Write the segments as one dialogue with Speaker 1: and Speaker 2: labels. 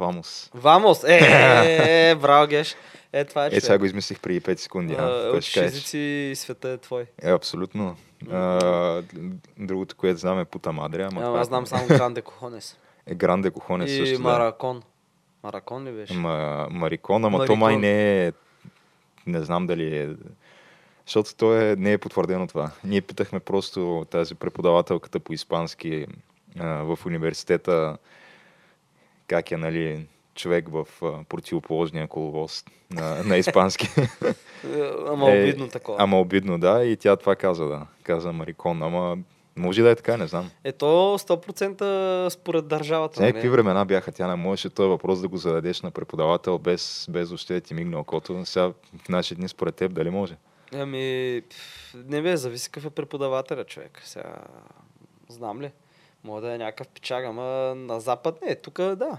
Speaker 1: Vamos.
Speaker 2: Вамос! Е, е, е, браво, Геш. Е, това е
Speaker 1: Е, сега го измислих преди 5 секунди. А,
Speaker 2: А,
Speaker 1: Какво
Speaker 2: Учиш
Speaker 1: ще кажеш?
Speaker 2: езици и света е твой.
Speaker 1: Е, абсолютно. А, другото, което знам е пута мадре, ама това
Speaker 2: аз знам само Гранде Кохонес.
Speaker 1: е гранде кохоне
Speaker 2: И
Speaker 1: също. Да.
Speaker 2: Маракон. Маракон ли беше?
Speaker 1: Ма, марикон, ама то
Speaker 2: Марикон.
Speaker 1: май не е... Не знам дали е... Защото то е, не е потвърдено това. Ние питахме просто тази преподавателката по испански а, в университета как е, нали, човек в а, противоположния коловоз на, на испански.
Speaker 2: Е, Ама
Speaker 1: Е,
Speaker 2: обидно такова.
Speaker 1: Ама обидно, да, и тя това каза, да. Каза марикон, ама може да е така, не знам.
Speaker 2: Ето 100% според държавата.
Speaker 1: Някакви
Speaker 2: нали?
Speaker 1: времена бяха, тя не можеше този въпрос да го зададеш на преподавател без, без въобще да ти мигне окото. Сега в наши дни според теб дали може?
Speaker 2: Ами, не бе, зависи какъв е преподавателя, човек. Сега, знам ли? Може да е някакъв печага, ама на запад не, тук да.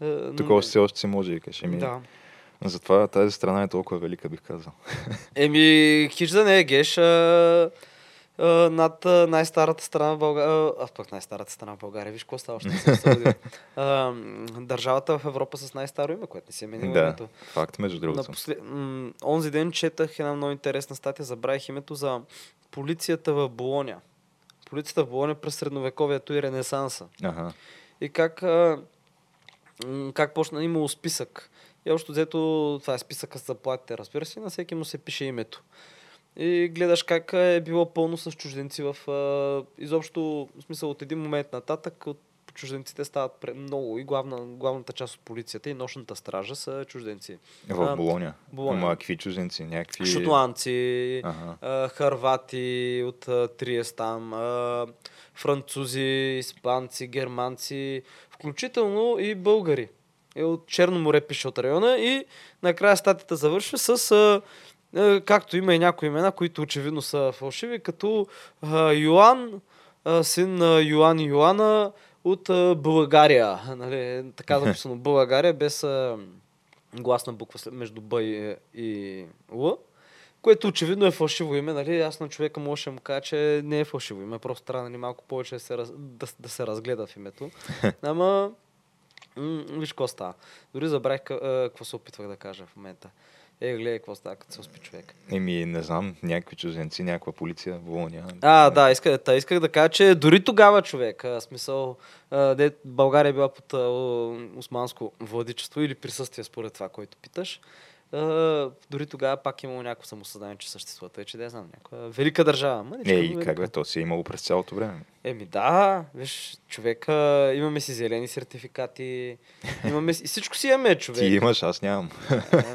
Speaker 2: Е,
Speaker 1: Тук още все още си може, викаш. Еми,
Speaker 2: Да.
Speaker 1: Затова тази страна е толкова велика, бих казал.
Speaker 2: Еми, хич да не е геш, а, а, над а, най-старата страна в България, а пък най-старата страна в България, виж какво става, ще се съди. а, държавата в Европа с най-старо име, което не си е менило
Speaker 1: да,
Speaker 2: името.
Speaker 1: факт, между другото.
Speaker 2: Напослед... м, онзи ден четах една много интересна статия, забравих името за полицията в Болония. Полицията в Болония през средновековието и Ренесанса.
Speaker 1: Ага.
Speaker 2: И как, а, как почна имало списък. И общо взето, това е списъка с заплатите, разбира се, на всеки му се пише името. И гледаш как е било пълно с чужденци в... А, изобщо, в смисъл, от един момент нататък, от чужденците стават много и главна, главната част от полицията и нощната стража са чужденци.
Speaker 1: В
Speaker 2: А,
Speaker 1: Болония.
Speaker 2: Болония.
Speaker 1: Ама какви чужденци? Някакви...
Speaker 2: Шотландци,
Speaker 1: Ага.
Speaker 2: а, харвати от а, Триест там, а, французи, испанци, германци, включително и българи. Е, от Черно море пише от района и накрая статията завършва с а, както има и някои имена, които очевидно са фалшиви, като а, Йоан, а, син на Йоан и Йоана от а, България. Нали, така записано България без а, гласна буква след- между Б и, и Л. Което очевидно е фалшиво име, нали? Аз на човека може да му кажа, че не е фалшиво име, просто трябва нали, малко повече да се, раз... да, да се разгледа в името. Ама, м- виж какво става. Дори забравих какво се опитвах да кажа в момента. Е, гледай какво става, като се успи човек.
Speaker 1: Еми, не знам, някакви чужденци, някаква полиция в Болония.
Speaker 2: А, да, исках, та, исках да кажа, че дори тогава човек, а, смисъл, а, де, България е била под а, османско владичество или присъствие според това, което питаш, а, дори тогава пак е имало някакво самосъзнание, че съществува. Тъй, че да знам, някаква велика държава.
Speaker 1: Не,
Speaker 2: но
Speaker 1: и как бе, то си е имало през цялото време.
Speaker 2: Еми да, виж, човека, имаме си зелени сертификати, имаме си, всичко си имаме, човек.
Speaker 1: Ти имаш, аз нямам.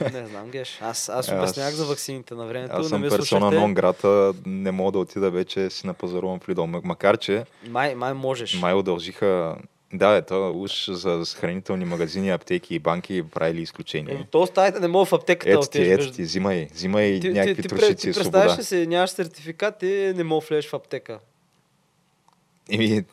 Speaker 2: Е, не знам, геш. Аз, аз обяснях за ваксините на времето.
Speaker 1: Аз
Speaker 2: не
Speaker 1: съм персона нон грата, не мога да отида вече си напазарувам в Лидол. Макар, че
Speaker 2: Май, май можеш.
Speaker 1: май удължиха... Да, ето, уж за хранителни магазини, аптеки и банки правили
Speaker 2: Е,
Speaker 1: изключение.
Speaker 2: то оставите не мога в аптеката
Speaker 1: Ето ти, ето ти, взимай, взимай
Speaker 2: ти,
Speaker 1: някакви
Speaker 2: ти, ти,
Speaker 1: трошици
Speaker 2: ти
Speaker 1: и
Speaker 2: представяш
Speaker 1: свобода.
Speaker 2: ли се, нямаш сертификат и не мога влезеш в аптека.
Speaker 1: Еми,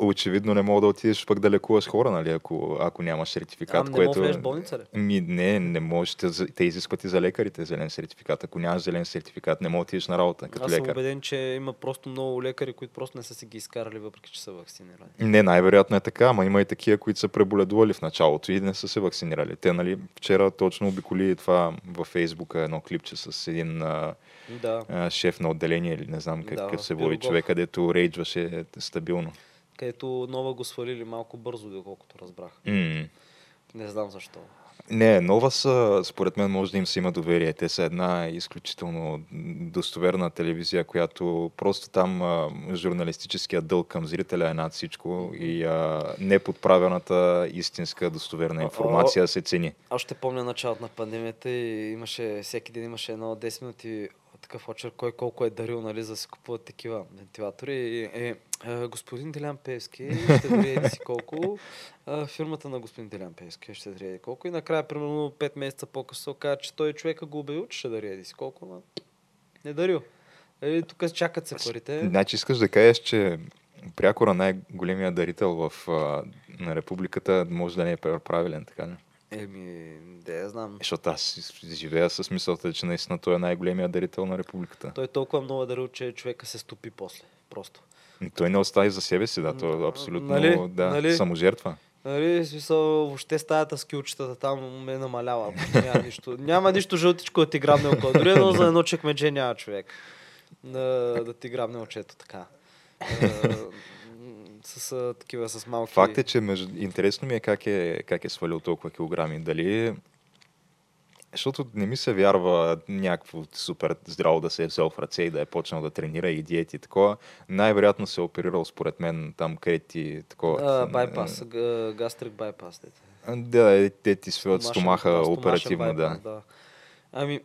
Speaker 1: очевидно не мога да отидеш пък да лекуваш хора, нали, ако, ако нямаш сертификат.
Speaker 2: Ам не мога влезеш в болница ли?
Speaker 1: Ми, не, не можеш. Те, те изискват и за лекарите зелен сертификат. Ако нямаш зелен сертификат, не можеш да отидеш на работа като
Speaker 2: Аз съм
Speaker 1: лекар.
Speaker 2: убеден, че има просто много лекари, които просто не са си ги изкарали, въпреки че са вакцинирани.
Speaker 1: Не, най-вероятно е така, ама има и такива, които са преболедували в началото и не са се вакцинирали. Те, нали, вчера точно обиколи това във Фейсбука едно клипче с един а,
Speaker 2: Да.
Speaker 1: а, шеф на отделение или не знам как,
Speaker 2: Да,
Speaker 1: как се води човек, където рейджваше стабилно.
Speaker 2: Където нова го свалили малко бързо, доколкото разбрах.
Speaker 1: М,
Speaker 2: Не знам защо.
Speaker 1: Не, нова са, според мен може да им се има доверие. Те са една изключително достоверна телевизия, която просто там а, журналистическия дълг към зрителя е над всичко и а, неподправената истинска достоверна информация се цени.
Speaker 2: Аз ще помня началото на пандемията и имаше, всеки ден имаше едно 10 минути такъв очер, кой колко е дарил, нали, за да се купуват такива вентилатори. И, е, е, господин Делян Певски ще даде си колко. А, фирмата на господин Делян Певски ще даде колко. И накрая, примерно 5 месеца по-късно, каза, че той човека го че ще даде си колко, но не дарил. Е, тук чакат се парите.
Speaker 1: Значи искаш да кажеш, че пряко на най-големия дарител в, на републиката може да не е правилен, така ли?
Speaker 2: Еми, да я знам.
Speaker 1: Защото аз живея с мисълта, че наистина той е най-големия дарител на републиката.
Speaker 2: Той толкова много е дарил, че човека се стопи после. Просто.
Speaker 1: И той не остави за себе си, да. Той е абсолютно нали? Да, нали? саможертва.
Speaker 2: Нали, смисъл, въобще стаята с килчетата там ме намалява. Няма нищо, няма нищо жълтичко да ти грабне око. Дори едно за едно чекмедже няма човек. Да, да ти грабне очето така с а, такива, с малки...
Speaker 1: Факт е, че между... интересно ми е как, е как е свалил толкова килограми. Дали защото не ми се вярва някакво супер здраво да се е взел в ръце и да е почнал да тренира и диети и такова. Най-вероятно се е оперирал според мен там където такова.
Speaker 2: А, байпас, гастрик байпас.
Speaker 1: Да, те ти свиват стомаха оперативно, да. да.
Speaker 2: Ами,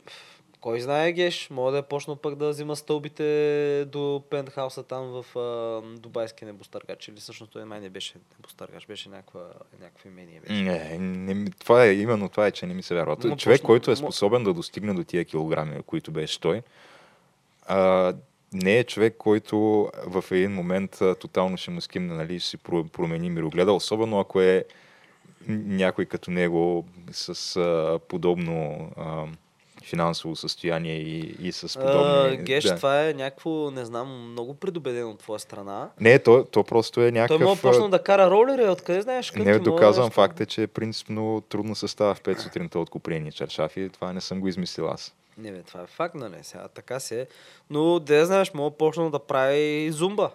Speaker 2: кой знае, Геш, мога да е почнал пък да взима стълбите до пентхауса там в а, Дубайски небостъргач. Или всъщност той май не беше небостъргач, беше някаква, някакво имение. Беше.
Speaker 1: Не, не, това е, именно това е, че не ми се вярва. Но човек, почна, който е способен да достигне до тия килограми, които беше той, а, не е човек, който в един момент а, тотално ще му скимне, нали, ще си промени мирогледа, особено ако е някой като него с а, подобно а, финансово състояние и, и с подобни...
Speaker 2: А, геш, да. това е някакво, не знам, много предубедено от твоя страна.
Speaker 1: Не, то, то просто е някакъв...
Speaker 2: Той мога почна да кара ролери, откъде знаеш?
Speaker 1: Не, доказвам факта, че е принципно трудно се става в 5 сутринта от купрени чаршафи. Това не съм го измислил аз.
Speaker 2: Не, бе, това е факт, нали? Сега така се е. Но, де знаеш, мога почна да прави зумба.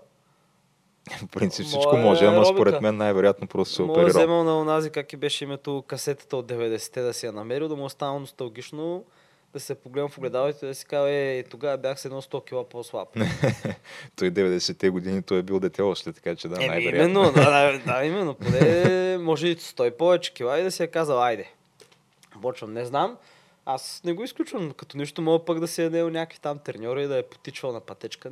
Speaker 1: В принцип всичко може, ама според мен най-вероятно просто се оперира. Може
Speaker 2: вземал на онази, как и беше името, касетата от 90-те да си я намерил, да му остана носталгично да се погледам в огледалото и да си кажа, е, тогава бях с едно 100 кила по-слаб.
Speaker 1: той 90-те години той е бил дете още, така че да,
Speaker 2: е,
Speaker 1: най-вероятно.
Speaker 2: Именно, да, да, да, именно. Поне може и 100 повече кила и да си е казал, айде. Почвам, не знам. Аз не го изключвам, като нищо мога пък да си е дел някакви там треньори и да е потичвал на пътечка.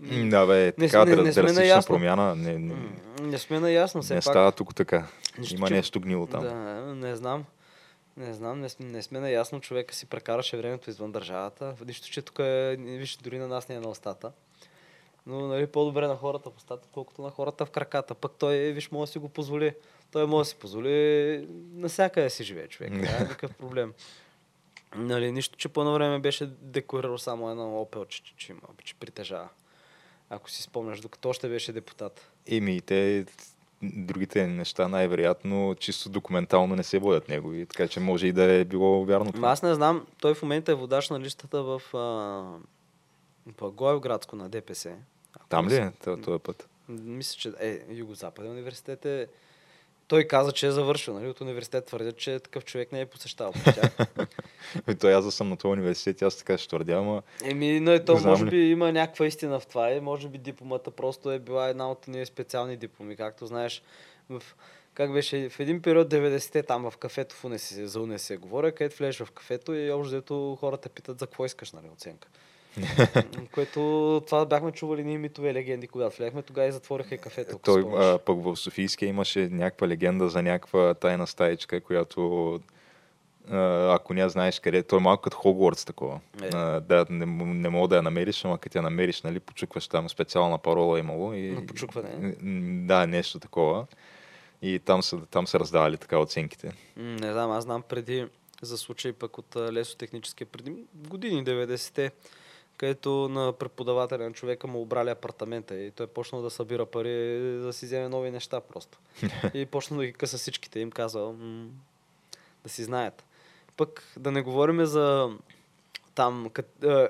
Speaker 1: Да, бе, не, така не, не, не сме наясно. промяна. Не, не,
Speaker 2: не сме наясно. Все
Speaker 1: не
Speaker 2: пак.
Speaker 1: става тук така. Нищо, Има нещо гнило там.
Speaker 2: Да, не знам. Не знам, не, не сме наясно. Човека си прекараше времето извън държавата. Нищо, че тук е, виж, дори на нас не е на устата. Но нали, по-добре на хората в устата, колкото на хората в краката. Пък той, виж, може да си го позволи. Той може да си позволи навсякъде си живее човек. Няма никакъв проблем. Нали, нищо, че по едно време беше декорирал само едно опел, че, че, че, че притежава. Ако си спомняш, докато още беше депутат.
Speaker 1: Еми, те другите неща най-вероятно чисто документално не се водят негови, така че може и да е било вярно
Speaker 2: това. Аз не знам, той в момента е водач на листата в Благоевградско на ДПС.
Speaker 1: Там ли е този път?
Speaker 2: Мисля, че е, Юго-Западен университет е той каза, че е завършил. Нали? От университет твърдят, че такъв човек не е посещавал.
Speaker 1: той аз съм на този университет, аз така ще твърдя, ама...
Speaker 2: Еми, но то може би има някаква истина в това и може би дипломата просто е била една от ние специални дипломи. Както знаеш, в как беше, в един период 90-те там в кафето в УНСС, за УНСС говоря, където влезеш в кафето и общо хората питат за какво искаш, нали, оценка. Което това бяхме чували ние митове легенди, когато влезахме, тогава и затвориха и кафето.
Speaker 1: Той а, пък в Софийския имаше някаква легенда за някаква тайна стаечка, която ако не знаеш къде, той е малко като Хогвартс такова. Е. А, да, не, не мога да я намериш, ама като я намериш, нали, почукваш там специална парола имало. И,
Speaker 2: На почукване?
Speaker 1: Да, нещо такова. И там са, там са раздавали така оценките.
Speaker 2: Не знам, аз знам преди за случай пък от лесотехническия преди години, 90-те където на преподавателя на човека му обрали апартамента и той почнал да събира пари да си вземе нови неща просто. и почна да ги къса всичките. Им казва да си знаят. Пък да не говорим за там, кът, е,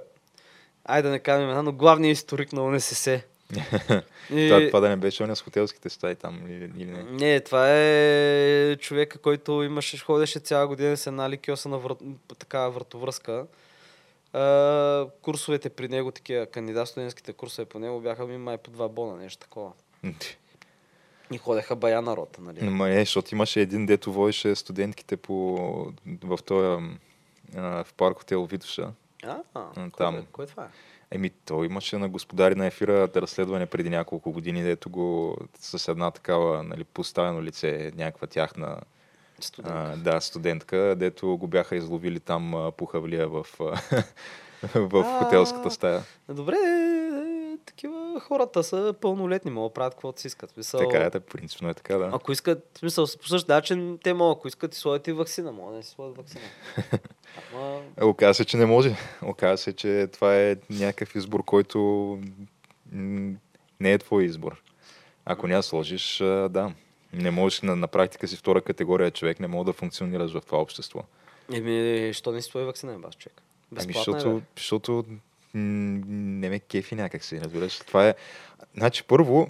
Speaker 2: айде да не кажем, но главният историк на УНСС, И...
Speaker 1: Това, това да не беше оня с хотелските стаи там или, или не.
Speaker 2: Не, това е човека, който имаше, ходеше цяла година с една ликиоса на врат, такава вратовръзка. А, курсовете при него, такива кандидат студентските курсове по него бяха ми май по два бона, нещо такова. И ходеха бая народ, нали?
Speaker 1: Ма не, защото имаше един, дето водеше студентките по, в този в парк хотел Витоша.
Speaker 2: А, а
Speaker 1: М,
Speaker 2: кой,
Speaker 1: там.
Speaker 2: бе? кой това е?
Speaker 1: Еми, то имаше на господари на ефира разследване преди няколко години, дето го с една такава нали, поставено лице, някаква тяхна
Speaker 2: Студент.
Speaker 1: а, да, студентка, дето го бяха изловили там по хавлия в, в хотелската стая.
Speaker 2: Добре, е, такива хората са пълнолетни, могат да правят каквото си искат. Смисъл,
Speaker 1: Така е, принципно е така, да.
Speaker 2: Ако искат, смисъл, по същия начин, те могат, ако искат и сложат и вакцина, могат да не си сложат вакцина. Ама,
Speaker 1: Оказва се, че не може. Оказва се, че това е някакъв избор, който не е твой избор. Ако не я сложиш, да. Не можеш на, на практика си втора категория човек, не мога да функционираш в това общество.
Speaker 2: еми, що не си сложи вакцина, бас, човек?
Speaker 1: Ами,
Speaker 2: Безплатна
Speaker 1: защото,
Speaker 2: е,
Speaker 1: защото не ме кефи някак си, разбираш. Това е... Значи, първо,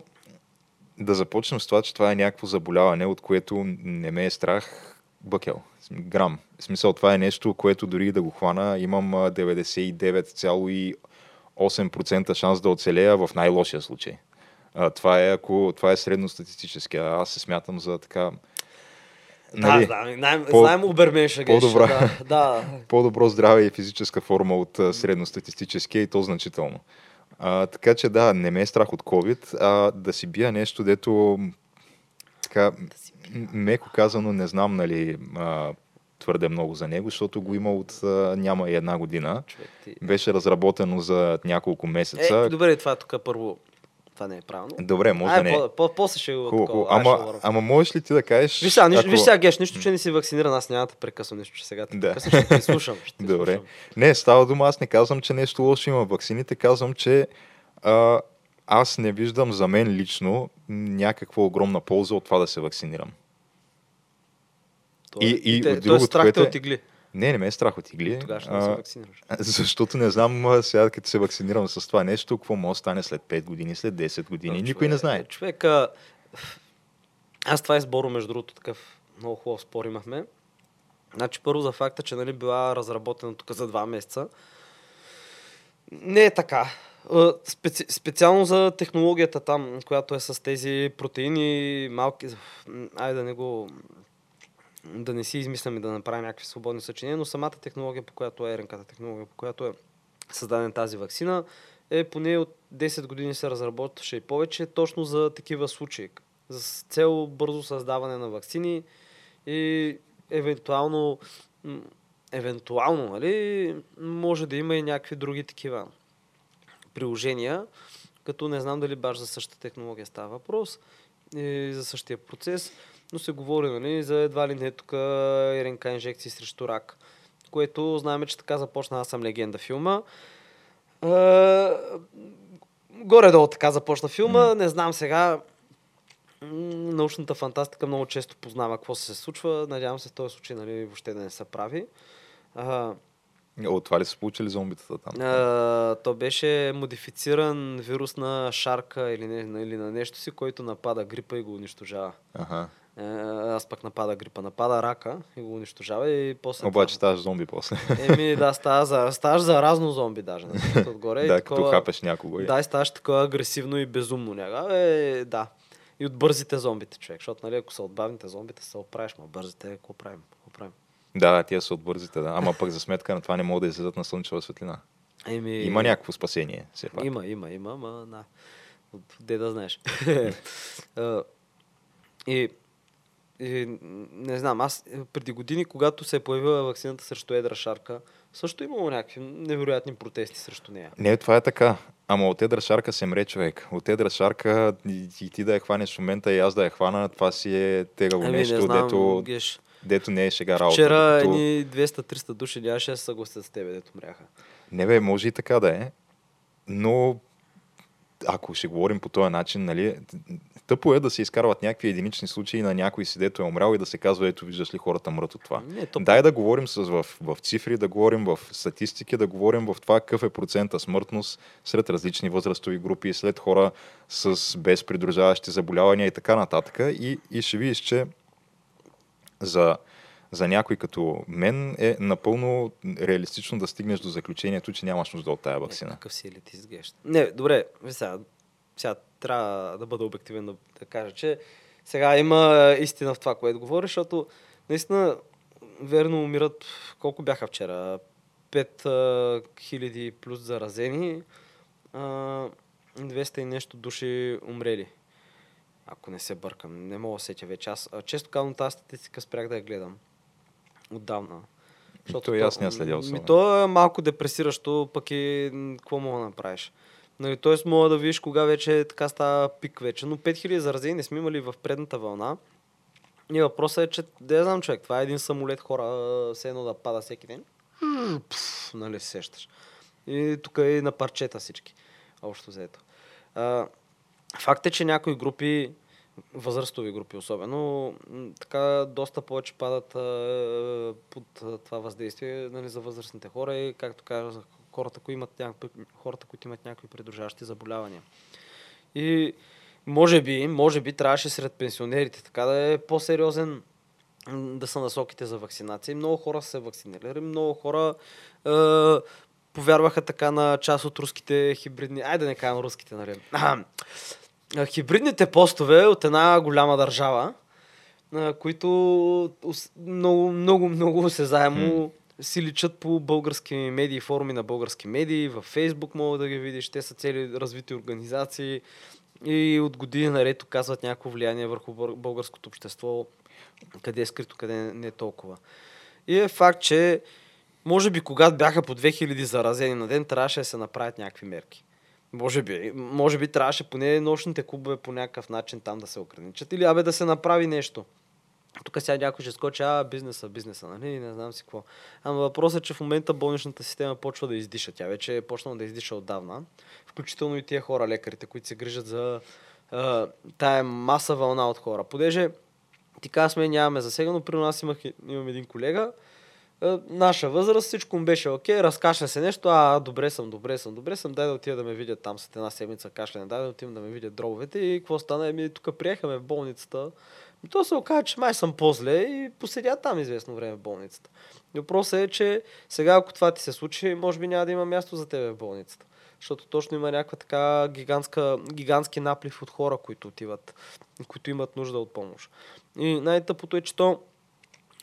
Speaker 1: да започнем с това, че това е някакво заболяване, от което не ме е страх бъкел. Грам. В смисъл, това е нещо, което дори да го хвана, имам а, 99,8% шанс да оцелея в най-лошия случай. А, това е, ако това е средностатистически. А аз се смятам за така... нали,
Speaker 2: Да, да, знаем,
Speaker 1: по-
Speaker 2: знаем Уберменша
Speaker 1: по-добра.
Speaker 2: Да, да.
Speaker 1: по-добро здраве и физическа форма от средностатистическия и то значително. А, така че да, не ме е страх от COVID, а да си бия нещо, дето така, м- меко казано не знам нали, а, твърде много за него, защото го има от а, няма и една година.
Speaker 2: Човек, ти...
Speaker 1: Беше разработено за няколко месеца.
Speaker 2: Е, добре, това тук първо. Това не е правилно.
Speaker 1: Добре, може
Speaker 2: Ай,
Speaker 1: да не е.
Speaker 2: по, по, после ще го
Speaker 1: Хубаво, хубаво. Ама,
Speaker 2: говоря.
Speaker 1: ама можеш ли ти да кажеш...
Speaker 2: Виж сега,
Speaker 1: ако-
Speaker 2: виж сега, Геш, нищо, че не си вакциниран, аз няма да прекъсвам нищо, че сега те
Speaker 1: Да.
Speaker 2: прекъсвам, ще те слушам. Ще
Speaker 1: Добре.
Speaker 2: слушам.
Speaker 1: Не, става дума, аз не казвам, че нещо лошо има в ваксините, казвам, че а, аз не виждам за мен лично някаква огромна полза от това да се вакцинирам.
Speaker 2: То
Speaker 1: И-
Speaker 2: е-
Speaker 1: и от
Speaker 2: то е
Speaker 1: другото,
Speaker 2: страх те
Speaker 1: което е-
Speaker 2: от игли.
Speaker 1: Не, не ме е страх от игли.
Speaker 2: Тогава ще не се вакцинираш.
Speaker 1: защото не знам сега, като се вакцинирам с това нещо, какво може да стане след 5 години, след 10 години.
Speaker 2: Да,
Speaker 1: Никой не
Speaker 2: човек,
Speaker 1: знае.
Speaker 2: Човек, а, аз това е сборо, между другото, такъв много хубав спор имахме. Значи първо за факта, че нали, била разработена тук за два месеца. Не е така. Специ, специално за технологията там, която е с тези протеини малки. Айде да не го да не си измисляме да направим някакви свободни съчинения, но самата технология, по която е РНК-та технология, по която е създадена тази вакцина, е поне от 10 години се разработваше и повече точно за такива случаи. За цел бързо създаване на вакцини и евентуално, евентуално, нали, може да има и някакви други такива приложения, като не знам дали баш за същата технология става въпрос и за същия процес, но се говори нали, за едва ли не тук РНК инжекции срещу рак, което знаем, че така започна Аз съм легенда филма. Е, горе-долу така започна филма, не знам сега. Научната фантастика много често познава какво се случва. Надявам се в този случай нали, въобще да не се прави. А,
Speaker 1: От това ли са получили зомбитата там?
Speaker 2: а, то беше модифициран вирус на шарка или, не, или на нещо си, който напада грипа и го унищожава.
Speaker 1: Ага.
Speaker 2: Е, аз пък напада грипа, напада рака и го унищожава и после...
Speaker 1: Обаче ставаш зомби после.
Speaker 2: Еми да, става за, ставаш за разно зомби даже. Отгоре, и
Speaker 1: да, като
Speaker 2: такова-
Speaker 1: хапеш някого. и-
Speaker 2: Да, и ставаш такова агресивно и безумно. Няга. Е, да. И от бързите зомбите, човек. Защото, нали, ако са от бавните зомбите, се оправиш, ма бързите, какво правим? Какво правим?
Speaker 1: Да, да, тия са от бързите, да. Ама пък за сметка на това не могат да излизат на слънчева светлина.
Speaker 2: Еми,
Speaker 1: Има някакво спасение, все пак.
Speaker 2: Има, има, има, ма на. Де да знаеш. А, и, и, не знам, аз е, преди години, когато се е появила вакцината срещу едра шарка, също имало някакви невероятни протести срещу нея.
Speaker 1: Не, това е така. Ама от едра шарка се мре човек. От едра шарка и, и ти да я хванеш в момента и аз да я хвана, това си е тегаво
Speaker 2: Ами,
Speaker 1: нещо,
Speaker 2: не знам,
Speaker 1: дето,
Speaker 2: геш.
Speaker 1: дето не е шега работа.
Speaker 2: Вчера
Speaker 1: Докато-
Speaker 2: едни 200-300 души нямаше да се съгласят с тебе, дето мряха.
Speaker 1: Не бе, може и така да е. Но ако ще говорим по този начин, нали, тъпо е да се изкарват някакви единични случаи на някой си, дето е умрял и да се казва, ето виждаш ли хората мрат от това.
Speaker 2: Не, то...
Speaker 1: Дай да говорим с, в, в цифри, да говорим в статистики, да говорим в това какъв е процента смъртност сред различни възрастови групи, след хора с безпридружаващи заболявания и така нататък. И, и ще видиш, че за, за някой като мен е напълно реалистично да стигнеш до заключението, че нямаш нужда от тая вакцина.
Speaker 2: Не, какъв си елит изглежда. Не, добре, сега, сега трябва да бъда обективен да, да кажа, че сега има истина в това, което говориш, защото наистина верно умират, колко бяха вчера? 5000 плюс заразени, 200 и нещо души умрели. Ако не се бъркам, не мога да сетя вече. Аз често казвам тази статистика спрях да я гледам. Отдавна.
Speaker 1: Защото то, и аз не следял
Speaker 2: ми, то е малко депресиращо, пък и какво мога да направиш. Нали, Тоест мога да видиш кога вече така става пик вече. Но 5000 заразени не сме имали в предната вълна. И въпросът е, че да я знам човек, това е един самолет хора, все едно да пада всеки ден. Пфф, нали сещаш. И тук е на парчета всички. Общо взето. А, факт е, че някои групи, възрастови групи особено, така доста повече падат а, под това въздействие нали, за възрастните хора и, както казах, хората, които имат, някакви, хората, които имат някакви придружаващи заболявания. И може би, може би трябваше сред пенсионерите така да е по-сериозен да са насоките за вакцинация. Много хора се вакцинирали, много хора е, повярваха така на част от руските хибридни, айде да не кажем руските, нали? хибридните постове от една голяма държава, които много, много, много се заемо си личат по български медии, форуми на български медии, във Фейсбук мога да ги видиш, те са цели развити организации и от години наред оказват някакво влияние върху българското общество, къде е скрито, къде не е толкова. И е факт, че може би когато бяха по 2000 заразени на ден, трябваше да се направят някакви мерки. Може би, може би трябваше поне нощните клубове по някакъв начин там да се ограничат или абе да се направи нещо. Тук сега някой ще скочи, а, бизнеса, бизнеса, нали, не знам си какво. Ама въпросът е, че в момента болничната система почва да издиша. Тя вече е почнала да издиша отдавна. Включително и тия хора, лекарите, които се грижат за а, тая маса вълна от хора. Понеже ти казваме, нямаме засегано, при нас имах, имам един колега, наша възраст, всичко му беше окей, разкашля се нещо, а, добре съм, добре съм, добре съм, дай да отида да ме видят там след една седмица кашляне, дай да отидем да ме видят дробовете и какво стана, еми тук приехаме в болницата, и то се оказа, че май съм по-зле и поседя там известно време в болницата. Въпросът е, че сега ако това ти се случи, може би няма да има място за тебе в болницата. Защото точно има някаква така гигантска, гигантски наплив от хора, които отиват, които имат нужда от помощ. И най-тъпото е, че то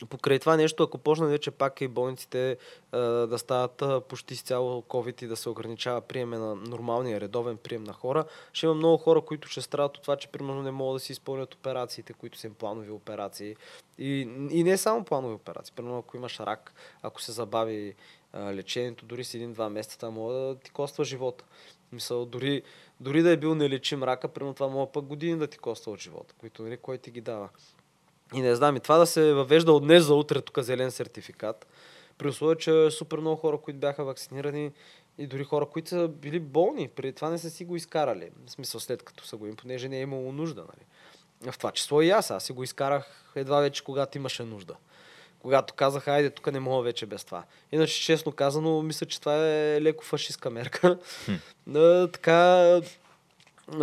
Speaker 2: покрай това нещо, ако почна вече пак и болниците а, да стават а, почти с цяло COVID и да се ограничава приеме на нормалния редовен прием на хора, ще има много хора, които ще страдат от това, че примерно не могат да си изпълнят операциите, които са им планови операции. И, и не само планови операции. Примерно ако имаш рак, ако се забави а, лечението, дори с един-два месеца, това може да ти коства живота. Мисъл, дори, дори да е бил нелечим рака, примерно това може пък години да ти коства от живота, които нали, кой ти ги дава. И не знам, и това да се въвежда от днес за утре тук зелен сертификат, при условие, че супер много хора, които бяха вакцинирани и дори хора, които са били болни, преди това не са си го изкарали. В смисъл след като са го им, понеже не е имало нужда. Нали. В това число и аз. Аз си го изкарах едва вече, когато имаше нужда. Когато казах, айде, тук не мога вече без това. Иначе, честно казано, мисля, че това е леко фашистска мерка. да, така,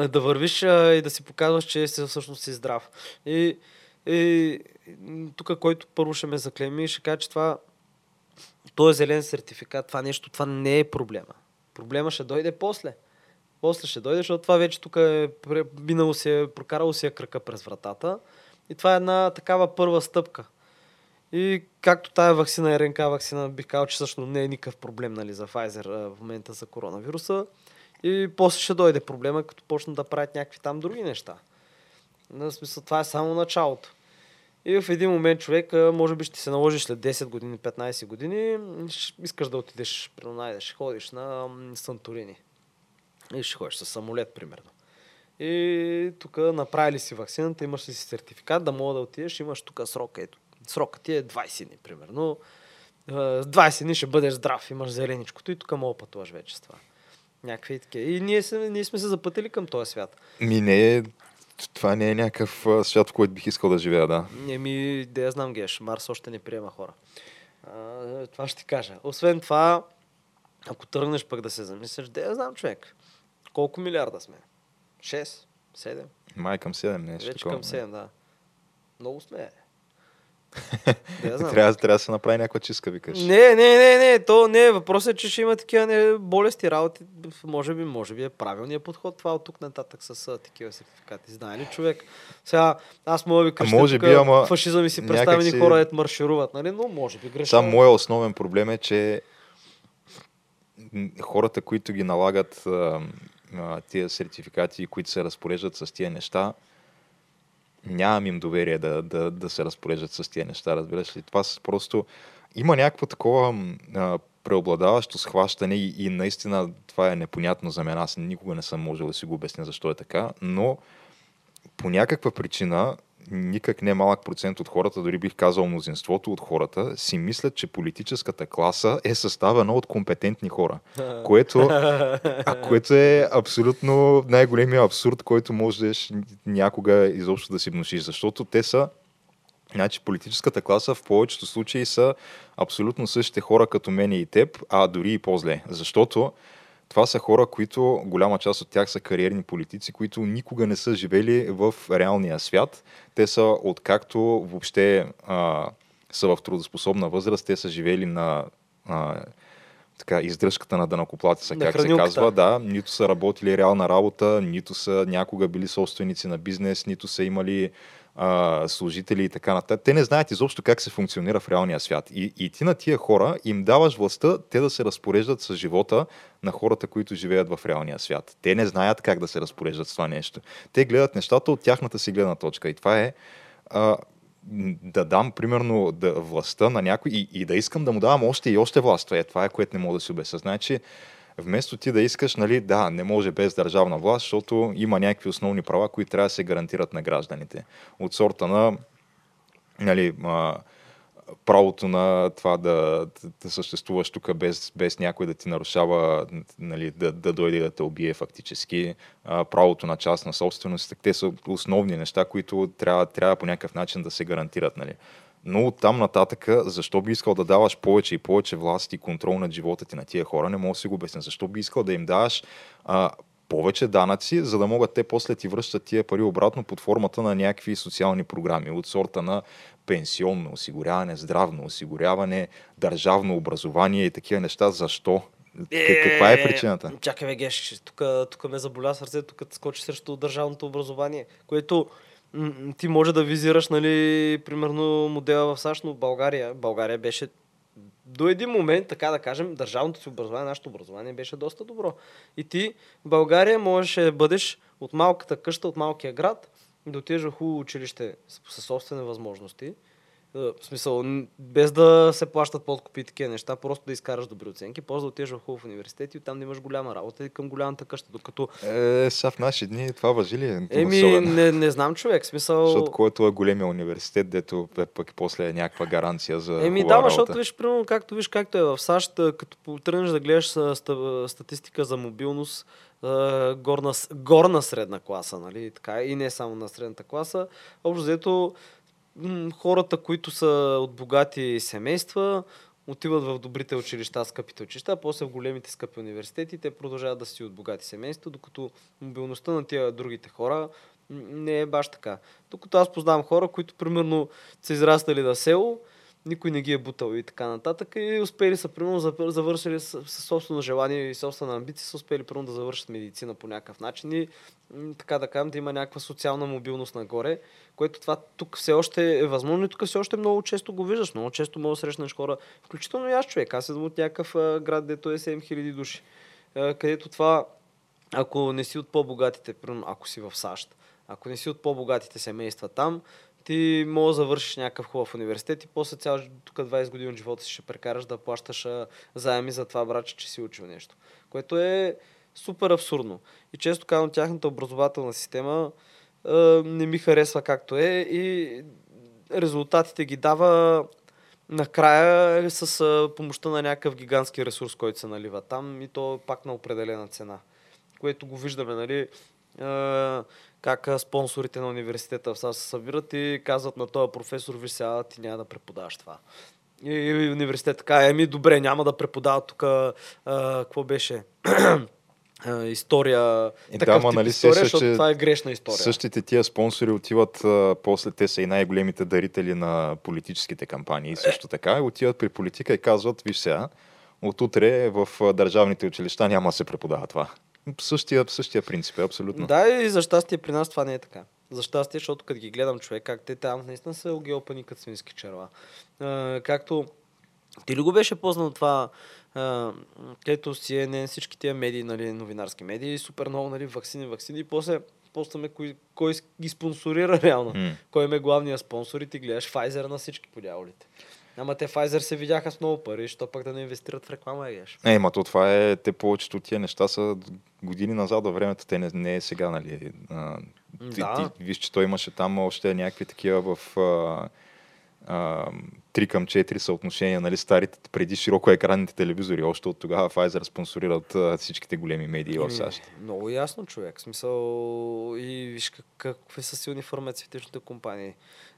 Speaker 2: да вървиш и да си показваш, че си всъщност си здрав. И и тук, който първо ще ме заклеми, ще каже, че това този е зелен сертификат, това нещо, това не е проблема. Проблема ще дойде после. После ще дойде, защото това вече тук е минало си, е, прокарало си е кръка през вратата. И това е една такава първа стъпка. И както тая вакцина, РНК вакцина, бих казал, че всъщност не е никакъв проблем нали, за Pfizer в момента за коронавируса. И после ще дойде проблема, като почнат да правят някакви там други неща. На смисъл, това е само началото. И в един момент човек, може би ще се наложи след 10 години, 15 години, искаш да отидеш, при ще ходиш на Санторини. И ще ходиш с самолет, примерно. И тук направили си вакцината, имаш ли си сертификат, да мога да отидеш, имаш тук срока. Ето, срока ти е 20 дни, примерно. С 20 дни ще бъдеш здрав, имаш зеленичкото и тук мога пътуваш вече с това. Някакви такива. И ние, ние сме се запътили към този свят.
Speaker 1: Ми не е... Това не е някакъв свят, в който бих искал да живея, да.
Speaker 2: Еми, да я знам, Геш. Марс още не приема хора. А, това ще ти кажа. Освен това, ако тръгнеш пък да се замислиш, да я знам, човек. Колко милиарда сме? 6? 7?
Speaker 1: Май към 7 нещо
Speaker 2: Вече към 7, да. Много сме. Да я знам.
Speaker 1: Трябва, трябва да се направи някаква чистка, викаш.
Speaker 2: Не, не, не, не, то не е. Въпросът е, че ще има такива не, болести, работи. Може би, може би е правилният подход това от тук нататък с а, такива сертификати. Знае ли човек? Сега, аз мога ви кажа,
Speaker 1: може би, ама
Speaker 2: фашизъм и си представени
Speaker 1: някак си-
Speaker 2: хора ето маршируват, нали? Но може би греша.
Speaker 1: Сам моят основен проблем е, че хората, които ги налагат а, а, тия сертификати, които се разпореждат с тия неща, нямам им доверие да, да, да се разпореждат с тия неща, разбираш ли? Това просто... Има някакво такова а, преобладаващо схващане и, и наистина това е непонятно за мен. Аз никога не съм можел да си го обясня защо е така, но по някаква причина никак не малък процент от хората, дори бих казал мнозинството от хората, си мислят, че политическата класа е съставена от компетентни хора. Което, а, което е абсолютно най-големия абсурд, който можеш някога изобщо да си внушиш. Защото те са Значи политическата класа в повечето случаи са абсолютно същите хора като мен и теб, а дори и по-зле. Защото това са хора, които, голяма част от тях са кариерни политици, които никога не са живели в реалния свят. Те са, откакто въобще а, са в трудоспособна възраст, те са живели на а, така, издръжката на дънакоплатеца,
Speaker 2: На
Speaker 1: как се казва. Да, нито са работили реална работа, нито са някога били собственици на бизнес, нито са имали а, служители и така нататък. Те не знаят изобщо как се функционира в реалния свят. И, и ти на тия хора им даваш властта те да се разпореждат с живота на хората, които живеят в реалния свят. Те не знаят как да се разпореждат с това нещо. Те гледат нещата от тяхната си гледна точка. И това е а, да дам, примерно, да, властта на някой и, и да искам да му давам още и още власт. Това е, това е което не мога да си обясня. Значи, вместо ти да искаш, нали, да, не може без държавна власт, защото има някакви основни права, които трябва да се гарантират на гражданите. От сорта на нали, а, правото на това да, да съществуваш тук без, без някой да ти нарушава, нали, да, да дойде да те убие фактически, а, правото на частна собственост. Те са основни неща, които трябва, трябва по някакъв начин да се гарантират. Нали. Но от там нататък, защо би искал да даваш повече и повече власт и контрол над живота ти на тия хора, не мога да си го обясня. Защо би искал да им даваш а, повече данъци, за да могат те после ти връщат тия пари обратно под формата на някакви социални програми от сорта на пенсионно осигуряване, здравно осигуряване, държавно образование и такива неща. Защо? К- каква е причината?
Speaker 2: Чакай, Геш, тук, тук ме заболя сърцето, тук скочи срещу държавното образование, което ти може да визираш, нали, примерно модела в САЩ, но България, България беше до един момент, така да кажем, държавното си образование, нашето образование беше доста добро. И ти в България можеш да бъдеш от малката къща, от малкия град, да отидеш в хубаво училище със собствени възможности. Е, В смисъл, без да се плащат подкупи и такива неща, просто да изкараш добри оценки, после да отидеш в хубав университет и оттам да имаш голяма работа и към голямата къща. Докато,
Speaker 1: Е, сега в наши дни това въжи ли? е
Speaker 2: еми, не, не знам човек, смисъл...
Speaker 1: Защото който е големия университет, дето е пък после е някаква гаранция за
Speaker 2: Еми да, защото виж, примерно, както виж както е в САЩ, а, като тръгнеш да гледаш статистика за мобилност, горна, горна средна класа, нали, така, и не само на средната класа, общо взето хората, които са от богати семейства, отиват в добрите училища, скъпите училища, после в големите скъпи университети, те продължават да си от богати семейства, докато мобилността на тия другите хора не е баш така. Докато аз познавам хора, които примерно са израснали на село, никой не ги е бутал и така нататък и успели са, примерно, зав- завършили с, с собствено желание и собствена амбиция, са успели, примерно, да завършат медицина по някакъв начин и така да кажем, да има някаква социална мобилност нагоре, което това тук все още е възможно и тук все още много често го виждаш. Много често мога да срещнеш хора, включително и аз човек. Аз идвам от някакъв град, дето е 7000 души, където това, ако не си от по-богатите, примерно, ако си в САЩ, ако не си от по-богатите семейства там, ти може да завършиш някакъв хубав университет и после цял тук 20 години от живота си ще прекараш да плащаш заеми за това, браче, че си учил нещо. Което е супер абсурдно. И често казвам, тяхната образователна система а, не ми харесва както е и резултатите ги дава накрая е с а, помощта на някакъв гигантски ресурс, който се налива там и то пак на определена цена. Което го виждаме, нали, а, как спонсорите на университета в САЩ се събират и казват на този професор, виж сега ти няма да преподаваш това. И, и университет така, еми добре, няма да преподава тук, какво беше, история,
Speaker 1: Е,
Speaker 2: такъв
Speaker 1: да,
Speaker 2: тип
Speaker 1: нали
Speaker 2: история,
Speaker 1: сещаш,
Speaker 2: защото
Speaker 1: че
Speaker 2: това е грешна история.
Speaker 1: Същите тия спонсори отиват, а, после те са и най-големите дарители на политическите кампании също така, и отиват при политика и казват, виж сега, от утре в държавните училища няма да се преподава това. Същия, същия принцип е абсолютно.
Speaker 2: Да, и за щастие при нас това не е така. За щастие, защото като ги гледам човек, как те там наистина са огелпани като свински черва. А, както ти ли го беше познал това, а, където CNN, всички тия медии, нали, новинарски медии, супер много, нали, ваксини, ваксини, и после постваме кой, кой ги спонсорира реално.
Speaker 1: М.
Speaker 2: Кой е главният спонсор и ти гледаш Pfizer на всички по дяволите. Ама те Pfizer се видяха с много пари, що пък да не инвестират в реклама, еш.
Speaker 1: Е, ма то това е, те повечето от тия неща са години назад във времето, те не, не е сега, нали. А, ти,
Speaker 2: Да.
Speaker 1: ти, виж, че той имаше там още някакви такива в а, а, 3 към 4 съотношения, нали, старите преди широко екранните телевизори. Още от тогава Pfizer спонсорират а, всичките големи медии в
Speaker 2: Еми,
Speaker 1: САЩ.
Speaker 2: Много ясно, човек. Смисъл и виж как, какви са силни фармацевтичните компании.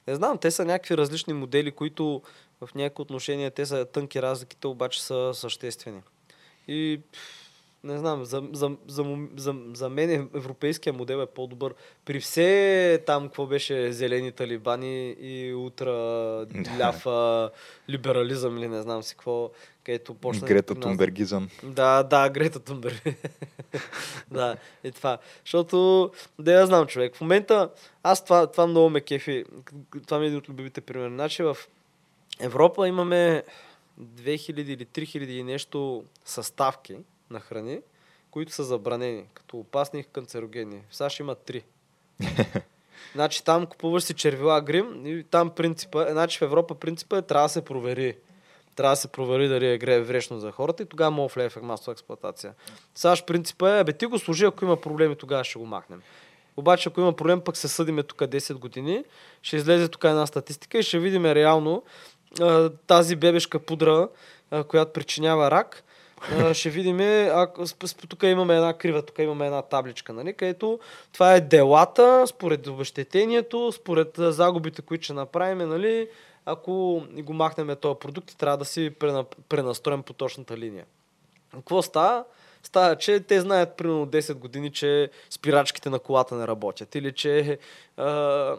Speaker 2: Не знам, те са някакви различни модели, които в някакви отношения те са тънки разликите, обаче са съществени. И не знам, за, за, за, за, за мен европейския модел е по-добър. При все там, какво беше зелени талибани и утра ляв либерализъм или не знам си какво, където почна...
Speaker 1: Грета Тунбергизъм.
Speaker 2: да, да, Грета Тунберг. да, и това. Защото, да я знам, човек. В момента, аз това, това много ме кефи. Това ми е един от любимите примери. Значи в Европа имаме 2000 или 3000 и нещо съставки на храни, които са забранени, като опасни и канцерогени. В САЩ има 3. значи там купуваш си червила грим и там принципа, е, значи в Европа принципа е трябва да се провери. Трябва да се провери дали е гре врешно за хората и тогава мога влезе в масова експлуатация. САЩ принципа е, бе ти го служи, ако има проблеми, тогава ще го махнем. Обаче, ако има проблем, пък се съдиме тук 10 години, ще излезе тук една статистика и ще видим реално тази бебешка пудра, която причинява рак, ще видим, тук имаме една крива, тук имаме една табличка, нали, където това е делата, според обещетението, според загубите, които ще направим, нали, ако го махнем този продукт, трябва да си прена- пренастроим по точната линия. Какво става? Става, че те знаят примерно 10 години, че спирачките на колата не работят или че а,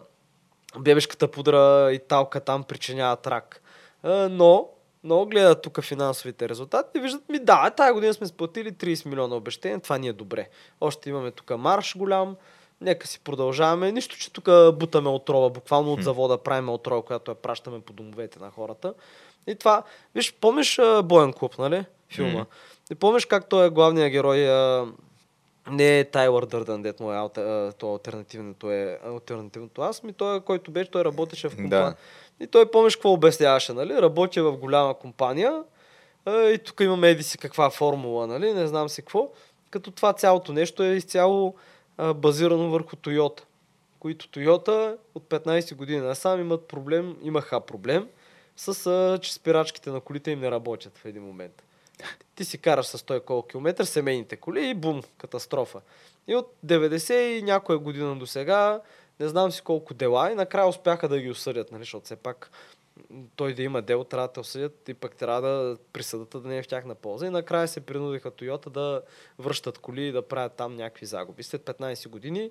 Speaker 2: бебешката пудра и талка там причиняват рак. А, но, но гледат тук финансовите резултати и виждат ми, да, тази година сме сплатили 30 милиона обещания, това ни е добре. Още имаме тук марш голям, нека си продължаваме. Нищо, че тук бутаме отрова, буквално от завода правим отрова, която я пращаме по домовете на хората. И това, виж, помниш Боен клуб, нали? Филма.
Speaker 1: Мгм.
Speaker 2: И помниш как той е главният герой, а, не е Тайлър Дърдън, дет му е алте, а, то альтернативното е альтернативното аз, ми той, който беше, той работеше в компания.
Speaker 1: Да.
Speaker 2: И той помниш какво обясняваше, нали? Работи в голяма компания а, и тук имаме еди си каква формула, нали? Не знам си какво. Като това цялото нещо е изцяло базирано върху Тойота, които Тойота от 15 години насам имат проблем, имаха проблем с а, че спирачките на колите им не работят в един момент. Ти си караш с 100 и колко километър семейните коли и бум, катастрофа. И от 90 и някоя година до сега, не знам си колко дела и накрая успяха да ги осъдят, нали, защото все пак той да има дело, трябва да осъдят и пък трябва да присъдата да не е в тяхна полза. И накрая се принудиха Тойота да връщат коли и да правят там някакви загуби. След 15 години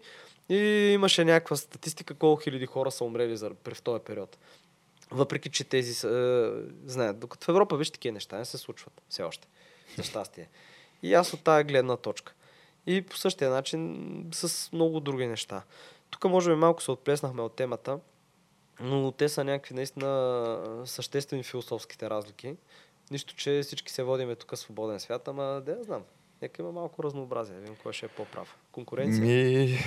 Speaker 2: и имаше някаква статистика колко хиляди хора са умрели за, през този период. Въпреки, че тези е, знаят. Докато в Европа, виж, такива неща не се случват все още. За щастие. И аз от тази гледна точка. И по същия начин с много други неща. Тук може би малко се отплеснахме от темата, но те са някакви наистина съществени философските разлики. Нищо, че всички се водиме тук в свободен свят, ама да я знам. Нека има малко разнообразие, да видим кой ще е по-прав. Конкуренция.
Speaker 1: Ми...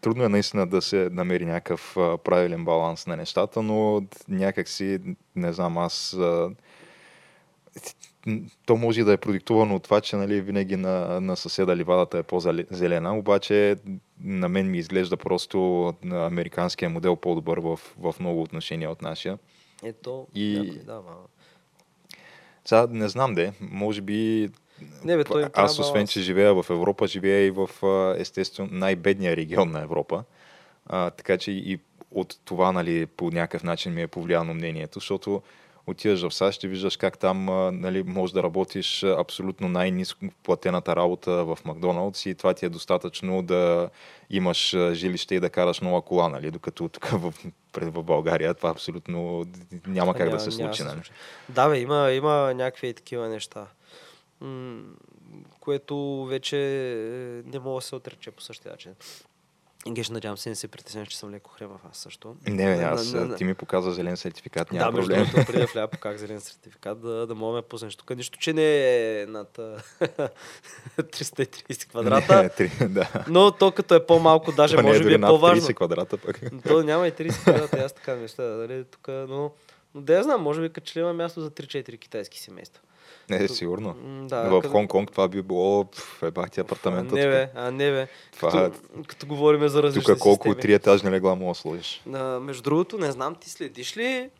Speaker 1: Трудно е наистина да се намери някакъв правилен баланс на нещата, но някак си, не знам, аз... То може да е продиктувано от това, че нали, винаги на, на съседа ливадата е по-зелена, обаче на мен ми изглежда просто американския модел по-добър в, в много отношения от нашия.
Speaker 2: Ето,
Speaker 1: И-
Speaker 2: някой, да, ма.
Speaker 1: Сега не знам де, може би
Speaker 2: Не, бе, той
Speaker 1: аз освен, че живея в Европа, живея и в естествено най-бедния регион на Европа. А, така че и от това нали, по някакъв начин ми е повлияно мнението, защото отиваш в САЩ и виждаш как там нали, можеш да работиш абсолютно най-низко платената работа в Макдоналдс и това ти е достатъчно да имаш жилище и да караш нова кола, нали? докато тук в, пред- в България това абсолютно няма как да се
Speaker 2: Няма- няма
Speaker 1: случи. Нали?
Speaker 2: Да, бе, има, има някакви такива неща. Което вече е, не мога да се отрече по същия начин. Геш, надявам се, не се притесняваш, че съм леко хребав аз също.
Speaker 1: Не,
Speaker 2: На-
Speaker 1: аз,
Speaker 2: на- на-
Speaker 1: ти ми показа зелен сертификат, няма
Speaker 2: да, между
Speaker 1: проблем.
Speaker 2: другото, преди да вляза по как зелен сертификат, да, да мога да пуснеш тук. Нищо, че не е над а, 330 квадрата,
Speaker 1: Не, три, да.
Speaker 2: но то като е по-малко, даже
Speaker 1: То не
Speaker 2: може
Speaker 1: е
Speaker 2: би е по-важно.
Speaker 1: 30 квадрата пък.
Speaker 2: То няма и 30 квадрата, аз така мисля, дали, тук, но, но да я знам, може би като че ли има място за 3-4 китайски семейства.
Speaker 1: Не, сигурно.
Speaker 2: М, Да,
Speaker 1: в
Speaker 2: като-
Speaker 1: Хонг-Конг това би било пф, ебах ти апартамента.
Speaker 2: Не бе, а не бе.
Speaker 1: Това-
Speaker 2: Като, като говорим за различни
Speaker 1: Тук колко
Speaker 2: системи.
Speaker 1: триетажни легла мога да сложиш.
Speaker 2: А, между другото, не знам, ти следиш ли,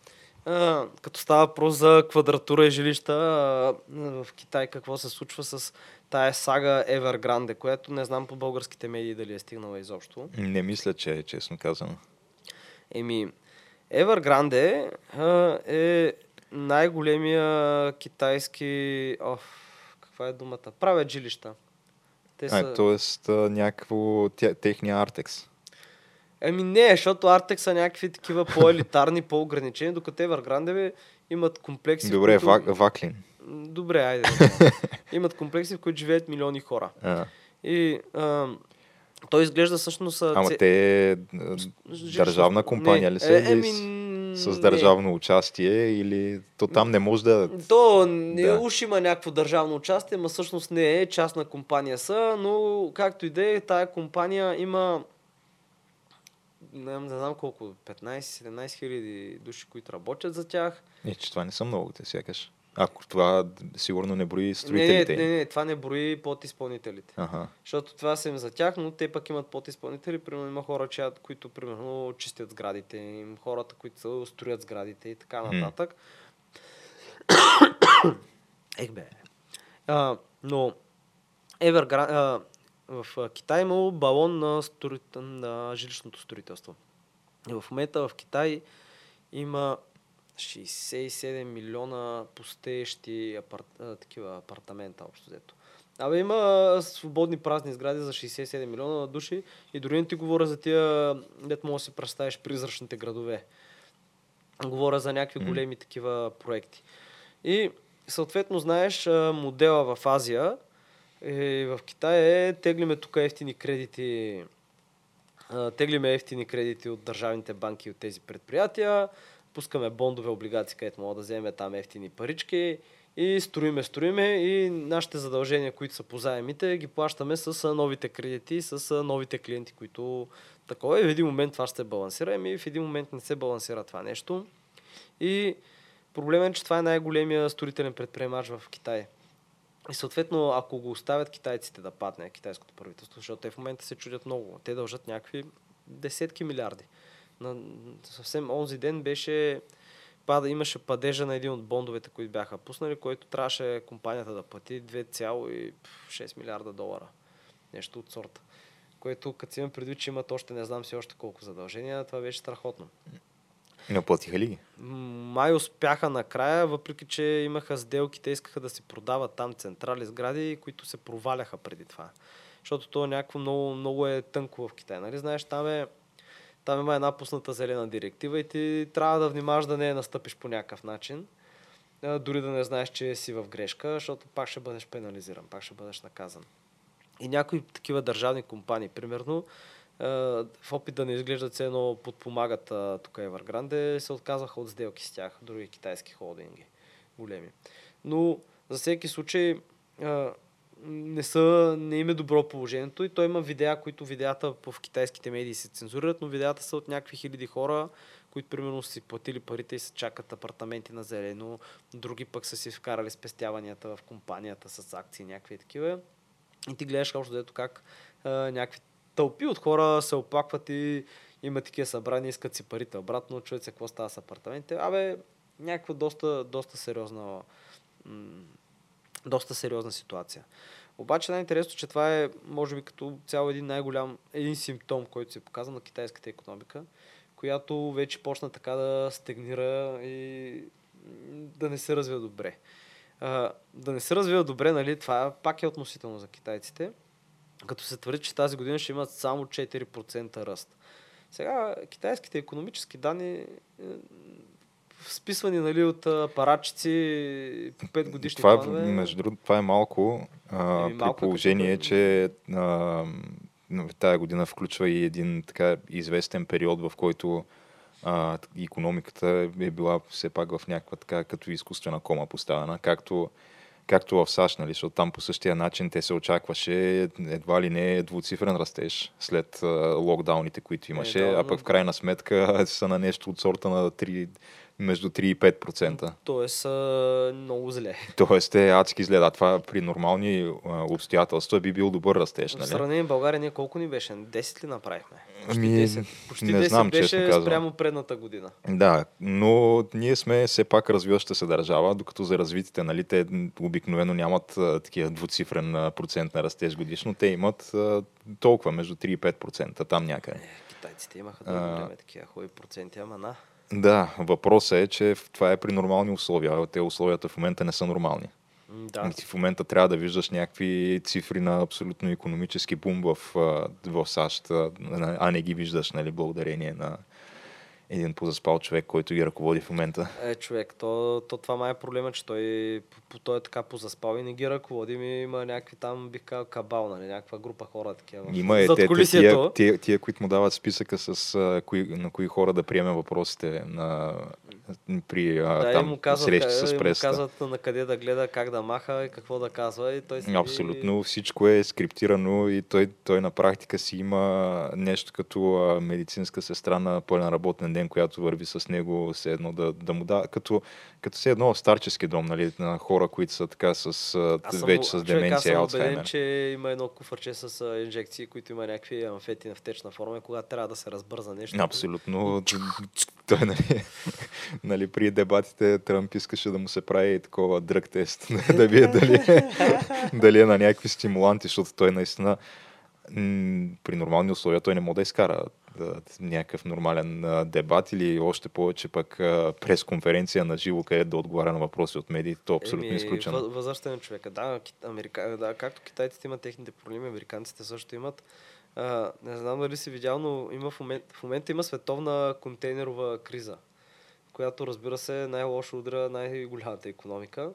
Speaker 2: а, като става въпрос за квадратура и жилища а, в Китай, какво се случва с тая сага Evergrande, която не знам по българските медии дали е стигнала изобщо.
Speaker 1: Не мисля, че е честно казано.
Speaker 2: Еми, Evergrande а, е най-големия китайски... Оф, каква е думата? Правят жилища. Те са...
Speaker 1: А, тоест а, някакво тя, техния Артекс.
Speaker 2: Еми не, защото Артек са някакви такива по-елитарни, по-ограничени, докато Evergrande имат комплекси.
Speaker 1: Добре,
Speaker 2: които...
Speaker 1: вак, Ваклин.
Speaker 2: Добре, айде. имат комплекси, в които живеят милиони хора.
Speaker 1: А,
Speaker 2: И а, той изглежда всъщност...
Speaker 1: ама те държавна компания
Speaker 2: Не,
Speaker 1: ли са?
Speaker 2: е, еми,
Speaker 1: с- с
Speaker 2: не.
Speaker 1: държавно участие или то там не може да...
Speaker 2: То не
Speaker 1: Да.
Speaker 2: уж има някакво държавно участие, но всъщност не е, частна компания са, но както и да е, тая компания има не, не знам колко, 15-17 хиляди души, които работят за тях.
Speaker 1: Е, че това не са много, те сякаш. Ако това сигурно не брои
Speaker 2: Не, не,
Speaker 1: строителите.
Speaker 2: не, не, това не брои подизпълнителите.
Speaker 1: Ага.
Speaker 2: Защото това са им за тях, но те пък имат подизпълнители. Примерно има хора, чият, които примерно чистят сградите им, хората, които строят сградите и така нататък. Ех бе. А, но Evergrande, а, в Китай имало балон на, строи... на жилищното строителство. И в момента в Китай има 67 милиона пустеещи апарт... а, такива апартамента общо взето. Абе има свободни празни сгради за 67 милиона души и дори не ти говоря за тия, дет мога да си представиш призрачните градове. Говоря за някакви
Speaker 1: М.
Speaker 2: големи такива проекти. И съответно, знаеш, модела в Азия и в Китай е теглиме тук ефтини кредити теглиме ефтини кредити от държавните банки и от тези предприятия, пускаме бондове, облигации, където мога да вземем там ефтини парички и строиме, строиме и нашите задължения, които са по заемите, ги плащаме с новите кредити, с новите клиенти, които такова. И в един момент това ще се балансира, и в един момент не се балансира това нещо. И проблемът е, че това е най-големия строителен предприемач в Китай. И съответно, ако го оставят китайците да падне, китайското правителство, защото те в момента се чудят много. Те дължат някакви десетки милиарди. На, съвсем онзи ден беше пада, имаше падежа на един от бондовете, които бяха пуснали, който трябваше компанията да плати 2,6 милиарда долара. Нещо от сорта. Което, като си имам предвид, че имат още не знам си още колко задължения, това беше страхотно.
Speaker 1: Не платиха ли ги?
Speaker 2: Май успяха накрая, въпреки че имаха сделки, те искаха да си продават там централи сгради, които се проваляха преди това. Защото то е някакво много, много е тънко в Китай. Нали? Знаеш, там, е, там има една пусната зелена директива и ти трябва да внимаваш да не я настъпиш по някакъв начин. Дори да не знаеш, че си в грешка, защото пак ще бъдеш пенализиран, пак ще бъдеш наказан. И някои такива държавни компании, примерно, в опит да не изглеждат все едно подпомагат тук Evergrande, се отказаха от сделки с тях, други китайски холдинги, големи. Но за всеки случай не, са, не им е добро положението и той има видеа, които видеята в китайските медии се цензурират, но видеята са от някакви хиляди хора, които примерно си платили парите и се чакат апартаменти на зелено, други пък са си вкарали спестяванията в компанията с акции, някакви такива. И ти гледаш общо дето как а, някакви тълпи от хора се оплакват и има такива събрания, искат си парите обратно, чуят се какво става с апартаментите. Абе, някаква доста, доста сериозна доста сериозна ситуация. Обаче най-интересно, че това е, може би, като цяло един най-голям, един симптом, който се показва на китайската економика, която вече почна така да стегнира и да не се развива добре. А, да не се развива добре, нали, това пак е относително за китайците, като се твърди, че тази година ще имат само 4% ръст. Сега китайските економически данни е, списвани нали, от апаратчици по 5 годишни
Speaker 1: това, е,
Speaker 2: планове.
Speaker 1: Между другото, това е малко, а,
Speaker 2: Еми, малко
Speaker 1: при
Speaker 2: е
Speaker 1: положение,
Speaker 2: като-
Speaker 1: че а, тая година включва и един така известен период, в който а, економиката е била все пак в някаква така като изкуствена кома поставена, както, както в САЩ, нали, защото там по същия начин те се очакваше едва ли не двуцифрен растеж след а, локдауните, които имаше,
Speaker 2: да,
Speaker 1: а пък в крайна сметка са на нещо от сорта на 3, между 3 и 5%.
Speaker 2: Тоест а, много зле.
Speaker 1: Тоест е адски зле. Да, това при нормални а, обстоятелства би бил добър растеж,
Speaker 2: В
Speaker 1: нали?
Speaker 2: сравнение с България ние колко ни беше? 10 ли направихме? Почти
Speaker 1: Ами,
Speaker 2: 10. Почти
Speaker 1: не
Speaker 2: 10
Speaker 1: знам, честно
Speaker 2: беше
Speaker 1: казвам.
Speaker 2: спрямо предната година.
Speaker 1: Да, но ние сме все пак развиваща се държава, докато за развитите, нали, те обикновено нямат а, такива двуцифрен а, процент на растеж годишно. Те имат а, толкова, между 3 и 5%, там някъде.
Speaker 2: Китайците имаха да големи такива хубави проценти, ама на.
Speaker 1: Да, въпросът е, че това е при нормални условия, а те условията в момента не са нормални.
Speaker 2: Да.
Speaker 1: Ти в момента трябва да виждаш някакви цифри на абсолютно економически бум в, в САЩ, а не ги виждаш, нали, благодарение на един позаспал човек, който ги ръководи в момента.
Speaker 2: Е, човек, то, то това май е проблема, че той, по- той е така позаспал и не ги ръководи. Ми има някакви там, бих казал, кабал, нали, някаква група хора такива.
Speaker 1: Има е те, тия, тия, тия, които му дават списъка с а, кои, на кои хора да приеме въпросите на, при а,
Speaker 2: да, и
Speaker 1: там
Speaker 2: му казват,
Speaker 1: срещи
Speaker 2: къде,
Speaker 1: с
Speaker 2: и му казват на къде да гледа, как да маха и какво да казва. И той си...
Speaker 1: Абсолютно всичко е скриптирано и той, той на практика си има нещо като а, медицинска сестра на пълен работен ден, която върви с него все едно да, да му да, като, като все едно старчески дом, нали, на хора, които са така с,
Speaker 2: Аз съм,
Speaker 1: вече с
Speaker 2: човек,
Speaker 1: деменция
Speaker 2: аз
Speaker 1: и
Speaker 2: съм убеден, че има едно куфърче с инжекции, които има някакви амфети на втечна форма, когато трябва да се разбърза нещо.
Speaker 1: Абсолютно. Той, нали, нали, при дебатите Тръмп искаше да му се прави такова дръг тест, да види дали, дали е на някакви стимуланти, защото той наистина при нормални условия той не може да изкара да, някакъв нормален а, дебат или още повече пък а, пресконференция на живо, където да отговаря на въпроси от медиите. То е абсолютно
Speaker 2: Еми,
Speaker 1: изключено.
Speaker 2: въ- Възрастен е човека. Да, Америка... да, както китайците имат техните проблеми, американците също имат. А, не знам дали си видял, но има в, момент, в момента има световна контейнерова криза, която разбира се най-лошо удра най-голямата економика.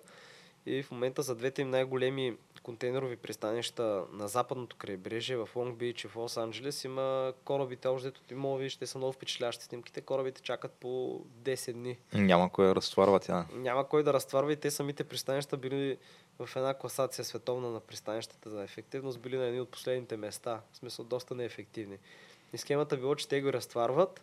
Speaker 2: И в момента за двете им най-големи контейнерови пристанища на западното крайбрежие в Лонг Бич и в Лос Анджелес има корабите, още ти мога видиш, те са много впечатляващи снимките. Корабите чакат по 10 дни
Speaker 1: Няма кой да разтоварва тя.
Speaker 2: няма кой да разтварва и те самите пристанища били в една класация световна на пристанищата за ефективност, били на едни от последните места. В смисъл доста неефективни. И схемата било, че те го разтварват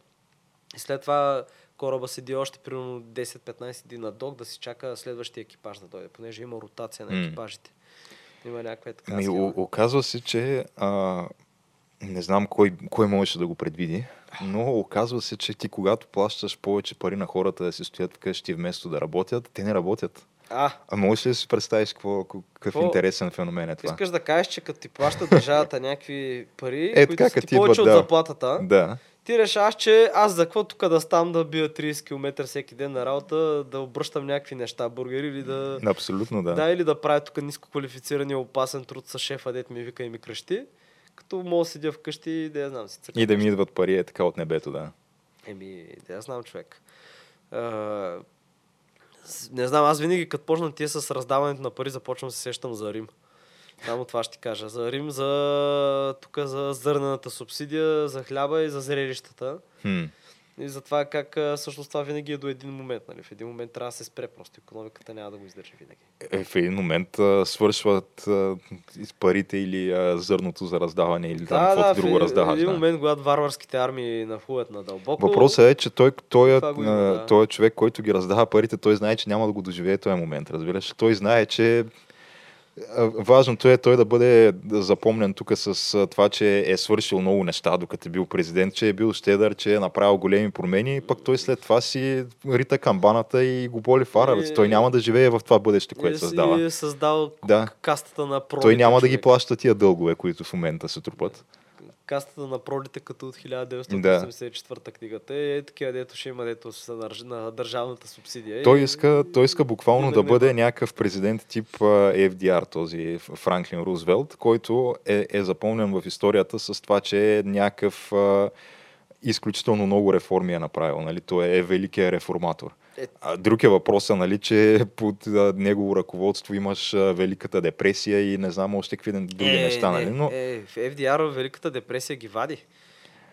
Speaker 2: след това кораба седи още примерно 10-15 дни на док да си чака следващия екипаж да дойде, понеже има ротация на екипажите. Има някаква така
Speaker 1: Ми, о- оказва се, че а, не знам кой, кой можеше да го предвиди, но оказва се, че ти когато плащаш повече пари на хората да се стоят вкъщи вместо да работят, те не работят.
Speaker 2: А,
Speaker 1: А можеш ли да си представиш какво, какъв
Speaker 2: Какво?
Speaker 1: интересен феномен е това?
Speaker 2: искаш да кажеш, че като ти плаща държавата някакви пари,
Speaker 1: Е,
Speaker 2: които
Speaker 1: така,
Speaker 2: са ти повече
Speaker 1: идват,
Speaker 2: от
Speaker 1: да.
Speaker 2: заплатата,
Speaker 1: Да.
Speaker 2: Ти решаваш, че аз за какво тук да ставам да бия 30 км всеки ден на работа, да обръщам някакви неща, бургери или да...
Speaker 1: Абсолютно да.
Speaker 2: Да, или да правя тук ниско квалифицирания опасен труд с шефа, дет ми вика и ми кръщи, като мога да седя вкъщи и да я знам си
Speaker 1: И да ми идват пари е така от небето, да.
Speaker 2: Еми, да я знам човек. А, не знам, аз винаги като почна тия с раздаването на пари, започвам да се сещам за Рим. Само това ще кажа. За Рим, за тук за зърнената субсидия, за хляба и за зрелищата.
Speaker 1: Хм.
Speaker 2: И за това как всъщност това винаги е до един момент. Нали? В един момент трябва да се спре просто. Економиката няма да го издържи винаги.
Speaker 1: Е, в един момент а, свършват а, парите или а, зърното за раздаване или там каквото
Speaker 2: в
Speaker 1: друго
Speaker 2: е-
Speaker 1: раздаваш.
Speaker 2: един
Speaker 1: да.
Speaker 2: момент, когато варварските армии нахуят надълбоко.
Speaker 1: Въпросът е, че той, той, е,
Speaker 2: има,
Speaker 1: а,
Speaker 2: да.
Speaker 1: той е човек, който ги раздава парите, той знае, че няма да го доживее този момент, разбираш. Той знае, че Важното е той да бъде запомнен тук с това, че е свършил много неща, докато е бил президент, че е бил щедър, че е направил големи промени, пък той след това си рита камбаната и го боли фара.
Speaker 2: И-
Speaker 1: Той няма да живее в това бъдеще, което
Speaker 2: И
Speaker 1: създава.
Speaker 2: си е създал
Speaker 1: Да.
Speaker 2: кастата на.
Speaker 1: Той няма да ги
Speaker 2: човек.
Speaker 1: плаща тия дългове, които в момента се трупат.
Speaker 2: Кастата на пролите като от 1984 книгата. Е такива, дето ще има, дето са на, държ- на държавната субсидия.
Speaker 1: Той иска, той иска буквално да
Speaker 2: не
Speaker 1: бъде някакъв президент тип FDR, този Франклин Рузвелт, който е, е запомнен в историята с това, че е някакъв изключително много реформи е направил. Нали? Той е великият реформатор.
Speaker 2: Е.
Speaker 1: А, друг е въпросът, нали, че под а, негово ръководство имаш а, Великата депресия и не знам още какви други неща. Нали? Но,
Speaker 2: е, в FDR Великата депресия ги вади.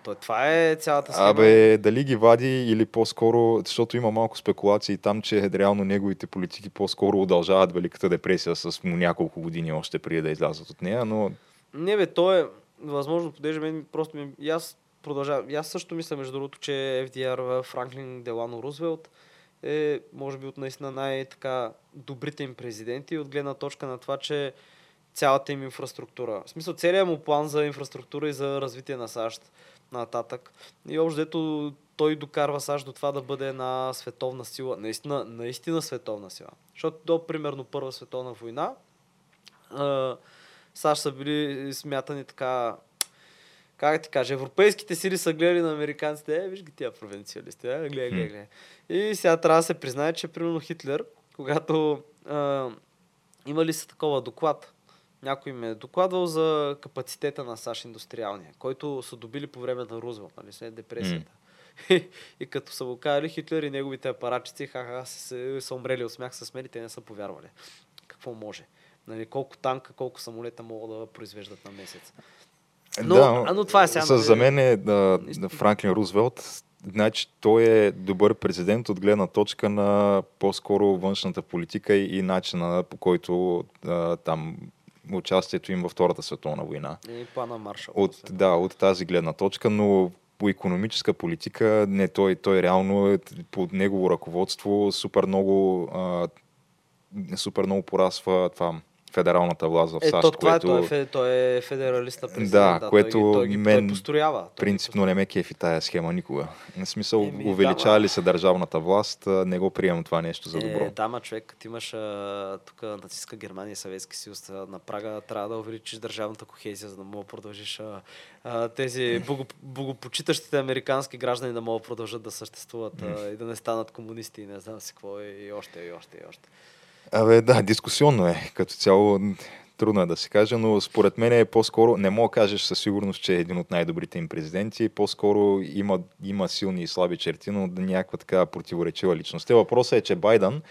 Speaker 2: То, това е цялата схема.
Speaker 1: Абе, дали ги вади или по-скоро, защото има малко спекулации там, че реално неговите политики по-скоро удължават Великата депресия с няколко години още преди да излязат от нея, но
Speaker 2: Не бе, то е възможно, понеже мен просто ми... И аз продължавам. И аз също мисля, между другото, че FDR Франклин Делано Рузвелт е, може би, от наистина най-така добрите им президенти от гледна точка на това, че цялата им инфраструктура. В смисъл, целият му план за инфраструктура и за развитие на САЩ нататък. И общо дето той докарва САЩ до това да бъде една световна сила. Наистина, наистина световна сила. Защото до примерно Първа световна война САЩ са били смятани така как ти кажа, европейските сили са гледали на американците, е, виж ги тия провинциалисти, е, гледай, гледай, гледай. И сега трябва да се признае, че примерно Хитлер, когато а, имали са такова доклад, някой ме е докладвал за капацитета на САЩ индустриалния, който са добили по време на Рузвелт, нали, след депресията. И, и като са го казали Хитлер и неговите апаратчици, ха-ха, са, се, са умрели от смях с мен и те не са повярвали. Какво може? Нали, колко танка, колко самолета могат да произвеждат на месец. Но- а, но това е сега,
Speaker 1: с-
Speaker 2: нали?
Speaker 1: За мен е да, да Франклин Рузвелт. Значи той е добър президент от гледна точка на по-скоро външната политика и, и начина по който а, там участието им във Втората световна война.
Speaker 2: И плана Маршал.
Speaker 1: От, да, от тази гледна точка, но по економическа политика, не, той, той реално е под негово ръководство супер много, а, супер много порасва това федералната власт в
Speaker 2: Е,
Speaker 1: САЩ,
Speaker 2: то, това
Speaker 1: което
Speaker 2: е, той, е, той е федералиста президент.
Speaker 1: Да,
Speaker 2: той
Speaker 1: което
Speaker 2: ги, той ги,
Speaker 1: мен
Speaker 2: той построява. Той
Speaker 1: принципно не ме кефи тая схема никога. В смисъл,
Speaker 2: Еми,
Speaker 1: увеличава
Speaker 2: да,
Speaker 1: ли се държавната власт, не го приемам това нещо за добро.
Speaker 2: Е, да, ма човек, като имаш а, тук нацистска Германия и Съветски съюз на прага, трябва да увеличиш държавната кохезия, за да мога да продължиш а, а, тези бого, богопочитащите американски граждани да могат да продължат да съществуват а, и да не станат комунисти и не знам си какво и още, и още, и още.
Speaker 1: Абе, да, дискусионно е. Като цяло трудно е да се каже, но според мен е по-скоро, не мога да кажеш със сигурност, че е един от най-добрите им президенти, по-скоро има, има силни и слаби черти, но някаква така противоречива личност. Те въпросът е, че Байден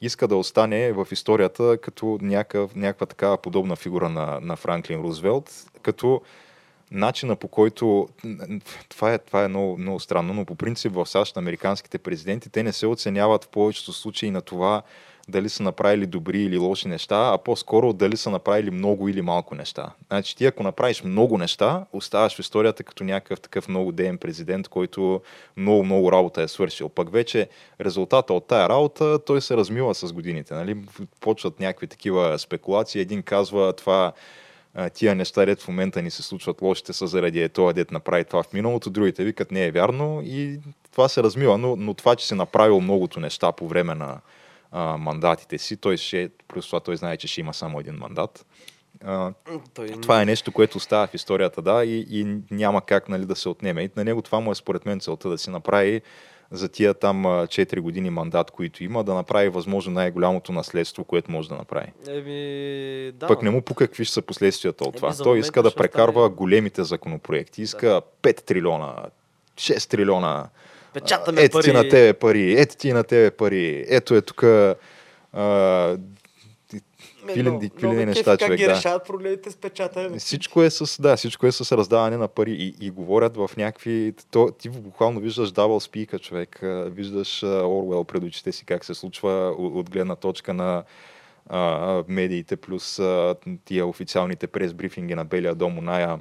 Speaker 1: иска да остане в историята като някакъв, някаква такава подобна фигура на, на Франклин Рузвелт, като начина по който това е, това е много, много странно, но по принцип в САЩ американските президенти те не се оценяват в повечето случаи на това дали са направили добри или лоши неща, а по-скоро дали са направили много или малко неща. Значи ти ако направиш много неща, оставаш в историята като някакъв такъв много деен президент, който много, много работа е свършил. Пък вече резултата от тая работа, той се размива с годините. Нали? Почват някакви такива спекулации. Един казва това тия неща, дет в момента ни се случват лошите са заради е това, дет направи това в миналото, другите викат не е вярно и това се размива, но, но това, че си направил многото неща по време на а, мандатите си, той ще, плюс това той знае, че ще има само един мандат. А,
Speaker 2: Той,
Speaker 1: това е нещо, което остава в историята, да, и, и няма как нали, да се отнеме. И на него това му е според мен целта да си направи за тия там а, 4 години мандат, които има, да направи възможно най-голямото наследство, което може да направи.
Speaker 2: Еми, да.
Speaker 1: Пък не му пука какви ще са последствията от
Speaker 2: Еми,
Speaker 1: това.
Speaker 2: за
Speaker 1: Той иска да прекарва
Speaker 2: остане-
Speaker 1: големите законопроекти. Иска 5 трилиона, 6 трилиона.
Speaker 2: Печатаме
Speaker 1: ето ти
Speaker 2: пари.
Speaker 1: на тебе пари, ето ти на тебе пари, ето е тук
Speaker 2: много
Speaker 1: не
Speaker 2: ме
Speaker 1: неща,
Speaker 2: кефи как
Speaker 1: човек,
Speaker 2: ги
Speaker 1: да.
Speaker 2: решават проблемите с печатане.
Speaker 1: Всичко е с, да, всичко е с раздаване на пари и, и говорят в някакви... То, ти буквално виждаш дабъл спика, човек. Виждаш Орвел пред очите си как се случва от, от гледна точка на а, медиите, плюс а, тия официалните прес-брифинги на Белия дом, оная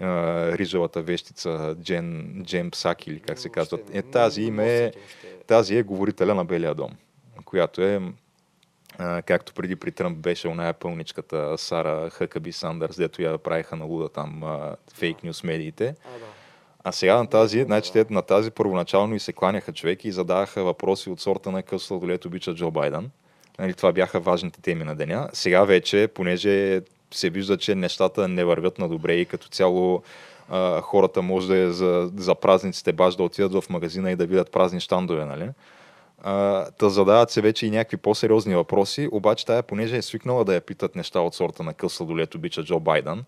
Speaker 1: а, рижавата вещица Джен, Джен Псак или как се казва. Е, тази име е, тази е говорителя на Белия дом, която е както преди при Тръмп беше оная пълничката Сара Хъкаби Сандърс, дето я правиха на луда там а, фейк нюс медиите.
Speaker 2: А,
Speaker 1: сега на тази, значи, те, на тази първоначално и се кланяха човеки и задаваха въпроси от сорта на къв сладолет обича Джо Байден. Нали, това бяха важните теми на деня. Сега вече, понеже се вижда, че нещата не вървят на добре и като цяло а, хората може да е за, за празниците баш да отидат в магазина и да видят празни щандове, нали? А, да задават се вече и някакви по-сериозни въпроси, обаче тая, понеже е свикнала да я питат неща от сорта на къв сладолет обича Джо Байден,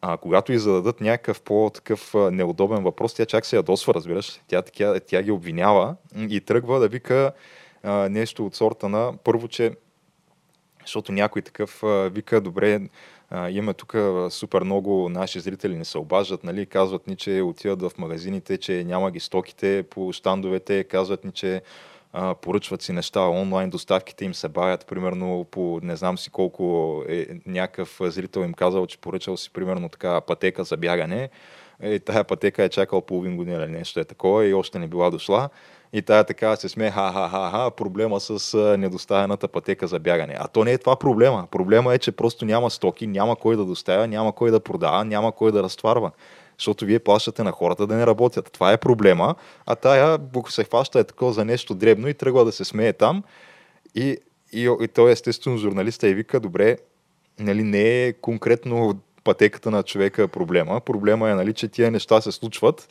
Speaker 1: а когато и зададат някакъв по-такъв неудобен въпрос, тя чак се ядосва, разбираш. Тя, тя, тя ги обвинява и тръгва да вика а, нещо от сорта на първо, че защото някой такъв вика, добре, има тук супер много наши зрители не се обаждат, нали? казват ни, че отиват в магазините, че няма ги стоките по щандовете, казват ни, че поръчват си неща, онлайн доставките им се бавят, примерно по не знам си колко е, някакъв зрител им казал, че поръчал си примерно така пътека за бягане, е, тая пътека е чакал половин година или нещо е такова и още не била дошла. И тая така се смее, ха-ха-ха, проблема с недоставената пътека за бягане. А то не е това проблема. Проблема е, че просто няма стоки, няма кой да доставя, няма кой да продава, няма кой да разтварва. Защото вие плащате на хората да не работят. Това е проблема. А тая бук се хваща е такова за нещо дребно и тръгва да се смее там. И, и, и той естествено журналиста и вика, добре, нали, не е конкретно пътеката на човека проблема. Проблема е, нали, че тия неща се случват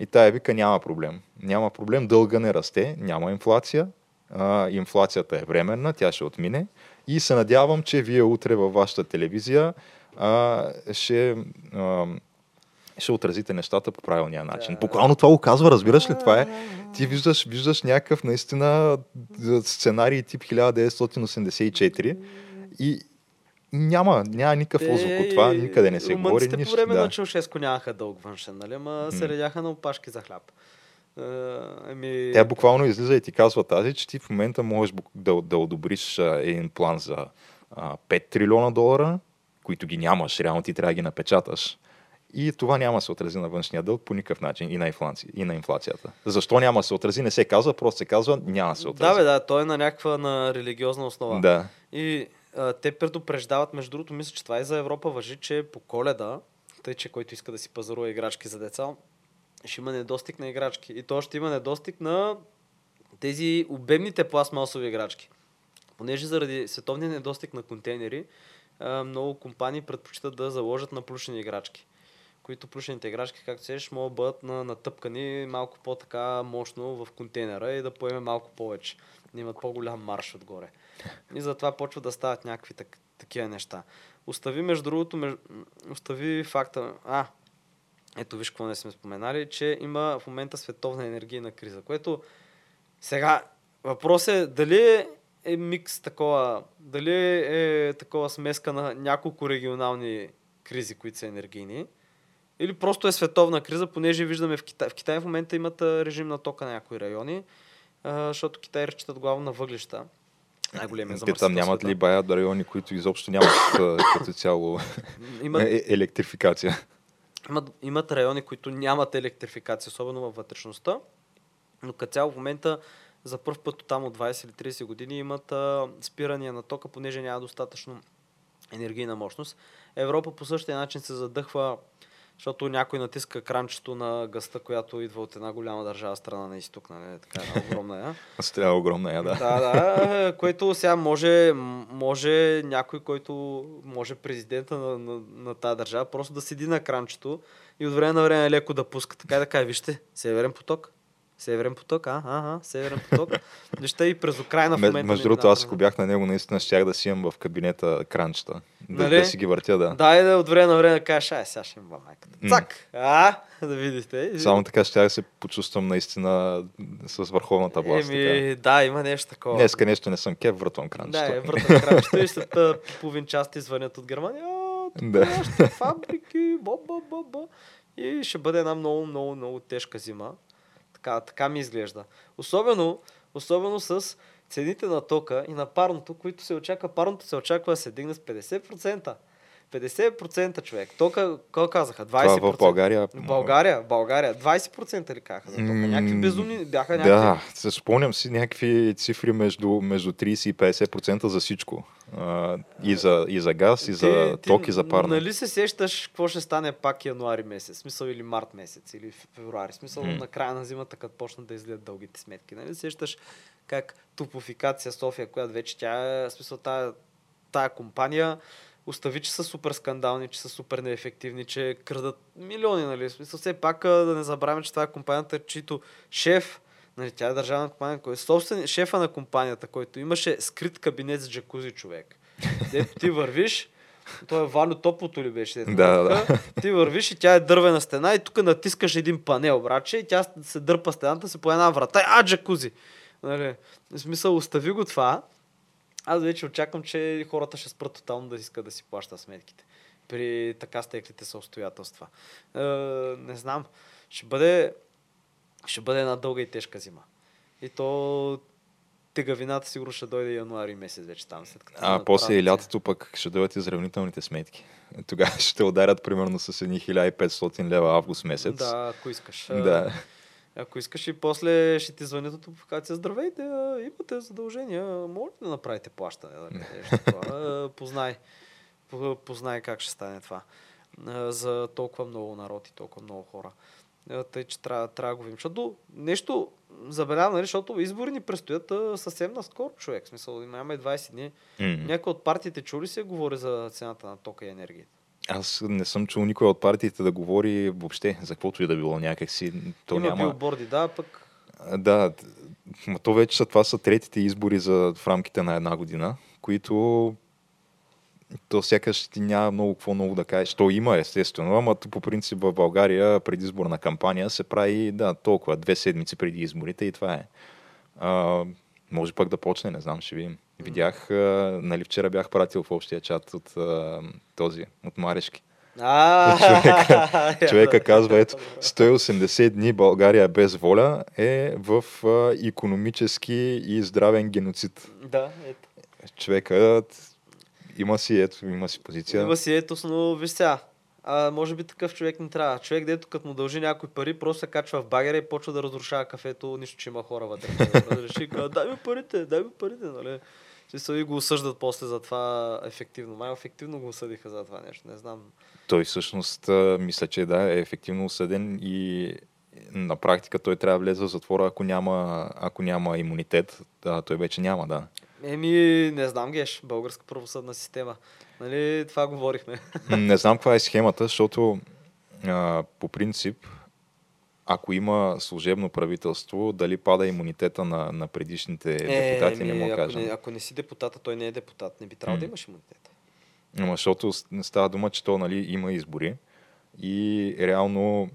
Speaker 1: и тая вика няма проблем. Няма проблем, дълга не расте, няма инфлация, а, инфлацията е временна, тя ще отмине и се надявам, че вие утре във вашата телевизия а, ще, а, ще отразите нещата по правилния начин. Буквално това го казва, разбираш ли? Това е. Ти виждаш, виждаш някакъв наистина сценарий тип 1984 и няма, няма никакъв отзвук от това, никъде не се говори нищо.
Speaker 2: по време
Speaker 1: да.
Speaker 2: на Чаушеско нямаха дълг външен, нали? Ма се редяха на опашки за хляб. Еми...
Speaker 1: Тя буквално излиза и ти казва тази, че ти в момента можеш да, да одобриш един план за а, 5 трилиона долара, които ги нямаш, реално ти трябва да ги напечаташ. И това няма да се отрази на външния дълг по никакъв начин и на, инфлация, и на инфлацията. Защо няма да се отрази, не се казва, просто се казва, няма да се
Speaker 2: Да,
Speaker 1: отрази.
Speaker 2: бе, да, той е на някаква на религиозна основа.
Speaker 1: да.
Speaker 2: И те предупреждават, между другото, мисля, че това и за Европа въжи, че по коледа, тъй че който иска да си пазарува играчки за деца, ще има недостиг на играчки. И то ще има недостиг на тези обемните пластмасови играчки. Понеже заради световния недостиг на контейнери, много компании предпочитат да заложат на плюшени играчки. Които плюшените играчки, както сеш, могат да бъдат на, натъпкани малко по-така мощно в контейнера и да поеме малко повече. Да имат по-голям марш отгоре. И затова почват да стават някакви так, такива неща. Остави, между другото, меж... остави факта. А, ето виж какво не сме споменали, че има в момента световна енергийна криза, което сега въпрос е дали е, микс такова, дали е такова смеска на няколко регионални кризи, които са енергийни, или просто е световна криза, понеже виждаме в Китай. В Китай в момента имат режим на тока на някои райони, защото Китай разчитат главно на въглища. Най-големия
Speaker 1: Те
Speaker 2: замърсител
Speaker 1: там
Speaker 2: в
Speaker 1: нямат ли баят райони, които изобщо нямат като цяло
Speaker 2: Имат,
Speaker 1: е, електрификация?
Speaker 2: имат, имат райони, които нямат електрификация, особено във вътрешността, но като цяло в момента за първ път там от 20 или 30 години имат а, спирания на тока, понеже няма достатъчно енергийна мощност. Европа по същия начин се задъхва, защото някой натиска кранчето на гъста, която идва от една голяма държава страна на изток, нали? така една огромна я.
Speaker 1: Стреля огромна я, да.
Speaker 2: Да, да, което сега може, може някой, който може президента на, на, на тази държава, просто да седи на кранчето и от време на време леко да пуска. Така и да каже, вижте, Северен поток. Северен поток, а, ага, Северен поток. Вижте и през Украина в
Speaker 1: Ме-
Speaker 2: момента.
Speaker 1: Между другото, аз ако бях на него, наистина щях да си имам в кабинета кранчета. Да,
Speaker 2: Нали?
Speaker 1: да си ги въртя, да.
Speaker 2: Да, и да от време на време да кажеш, ай, сега ще им майката. Цак! А, да видите.
Speaker 1: Само така да се почувствам наистина с върховната власт.
Speaker 2: Еми, да, има нещо такова.
Speaker 1: Днеска нещо не съм кеп, въртвам кранчета.
Speaker 2: Да, е вратът кранчето и след а, половин час ти звънят от Германия. «А,
Speaker 1: Да.
Speaker 2: нашите фабрики, ба, ба, ба, ба. И ще бъде една много, много, много тежка зима. Така, така ми изглежда. Особено, особено с цените на тока и на парното, които се очаква. Парното се очаква да се дигне с 50%. 50% човек. То ка- какво казаха? 20%.
Speaker 1: Това в България.
Speaker 2: България, България. 20% ли казаха за тока? Някакви безумни, бяха някакви.
Speaker 1: Да, се спомням си някакви цифри между, между 30 и 50% за всичко. А, и, за, и за газ, и за ток, и за парно.
Speaker 2: Нали се сещаш какво ще стане пак януари месец, смисъл или март месец, или февруари, смисъл
Speaker 1: М.
Speaker 2: на края на зимата, като почнат да излият дългите сметки. Нали сещаш как топофикация София, която вече тя е, смисъл тая, тая компания, остави, че са супер скандални, че са супер неефективни, че крадат милиони, нали? Смисъл, все пак да не забравяме, че това е компанията, чийто шеф, нали, тя е държавна компания, кой е собствен, шефа на компанията, който имаше скрит кабинет с джакузи човек. Дето ти вървиш, той е Вано топлото ли беше? дето
Speaker 1: Да, да.
Speaker 2: Ти вървиш и тя е дървена стена и тук натискаш един панел, братче, и тя се дърпа стената си по една врата. А, джакузи! Нали, в смисъл, остави го това. Аз вече очаквам, че хората ще спрат тотално да искат да си плащат сметките. При така стеклите са обстоятелства. Е, не знам. Ще бъде, ще бъде една дълга и тежка зима. И то тегавината сигурно ще дойде януари месец вече там. След като
Speaker 1: А после и лятото пък ще дойдат изравнителните сметки. Тогава ще ударят примерно с едни 1500 лева август месец.
Speaker 2: Да, ако искаш.
Speaker 1: Да.
Speaker 2: Ако искаш и после ще ти звънят от топлофикация. Здравейте, а, имате задължения, може ли да направите плащане? Нали? Нещо такова. А, Познай. По- Познай как ще стане това. А, За толкова много народ и толкова много хора. А, Тъй, че трябва, трябва да го видим. Защото нещо забелявам, нали, защото избори ни предстоят а, съвсем наскоро, човек. В смисъл, имаме 20 дни.
Speaker 1: М.
Speaker 2: Някой от партиите чули се говори за цената на тока и енергията.
Speaker 1: Аз не съм чул никой от партиите да говори въобще за каквото и да било някакси. То
Speaker 2: Има
Speaker 1: няма...
Speaker 2: билборди, да, пък
Speaker 1: Да, то вече са, това са третите избори за, в рамките на една година, които то сякаш ти няма много какво много да кажеш. То има, естествено, ама по принцип в България предизборна кампания се прави, да, толкова, две седмици преди изборите и това е. А, може пък да почне, не знам, ще видим. Видях, а, нали вчера бях пратил в общия чат от а, този, от Марешки. Човека, човека казва, ето, 180 дни България без воля е в а, економически и здравен геноцид.
Speaker 2: Да, ето.
Speaker 1: Човекът има си, ето, има си позиция.
Speaker 2: Има си етос, но виж сега. А, може би такъв човек не трябва. Човек, дето като му дължи някой пари, просто се качва в багера и почва да разрушава кафето, нищо, че има хора вътре. Разреши, дай ми парите, дай ми парите, нали? Че са и го осъждат после за това ефективно. Май ефективно го осъдиха за това нещо, не знам.
Speaker 1: Той всъщност, мисля, че да, е ефективно осъден и на практика той трябва да влезе в затвора, ако няма, ако няма имунитет. Да, той вече няма, да.
Speaker 2: Еми, не знам, Геш, българска правосъдна система. Нали, това говорихме.
Speaker 1: Не знам каква е схемата, защото а, по принцип, ако има служебно правителство, дали пада имунитета на, на предишните депутати, не
Speaker 2: еми,
Speaker 1: мога да
Speaker 2: ако,
Speaker 1: кажа.
Speaker 2: не, ако не си депутата, той не е депутат. Не би трябвало да имаш имунитет.
Speaker 1: Ама защото става дума, че то нали, има избори и реално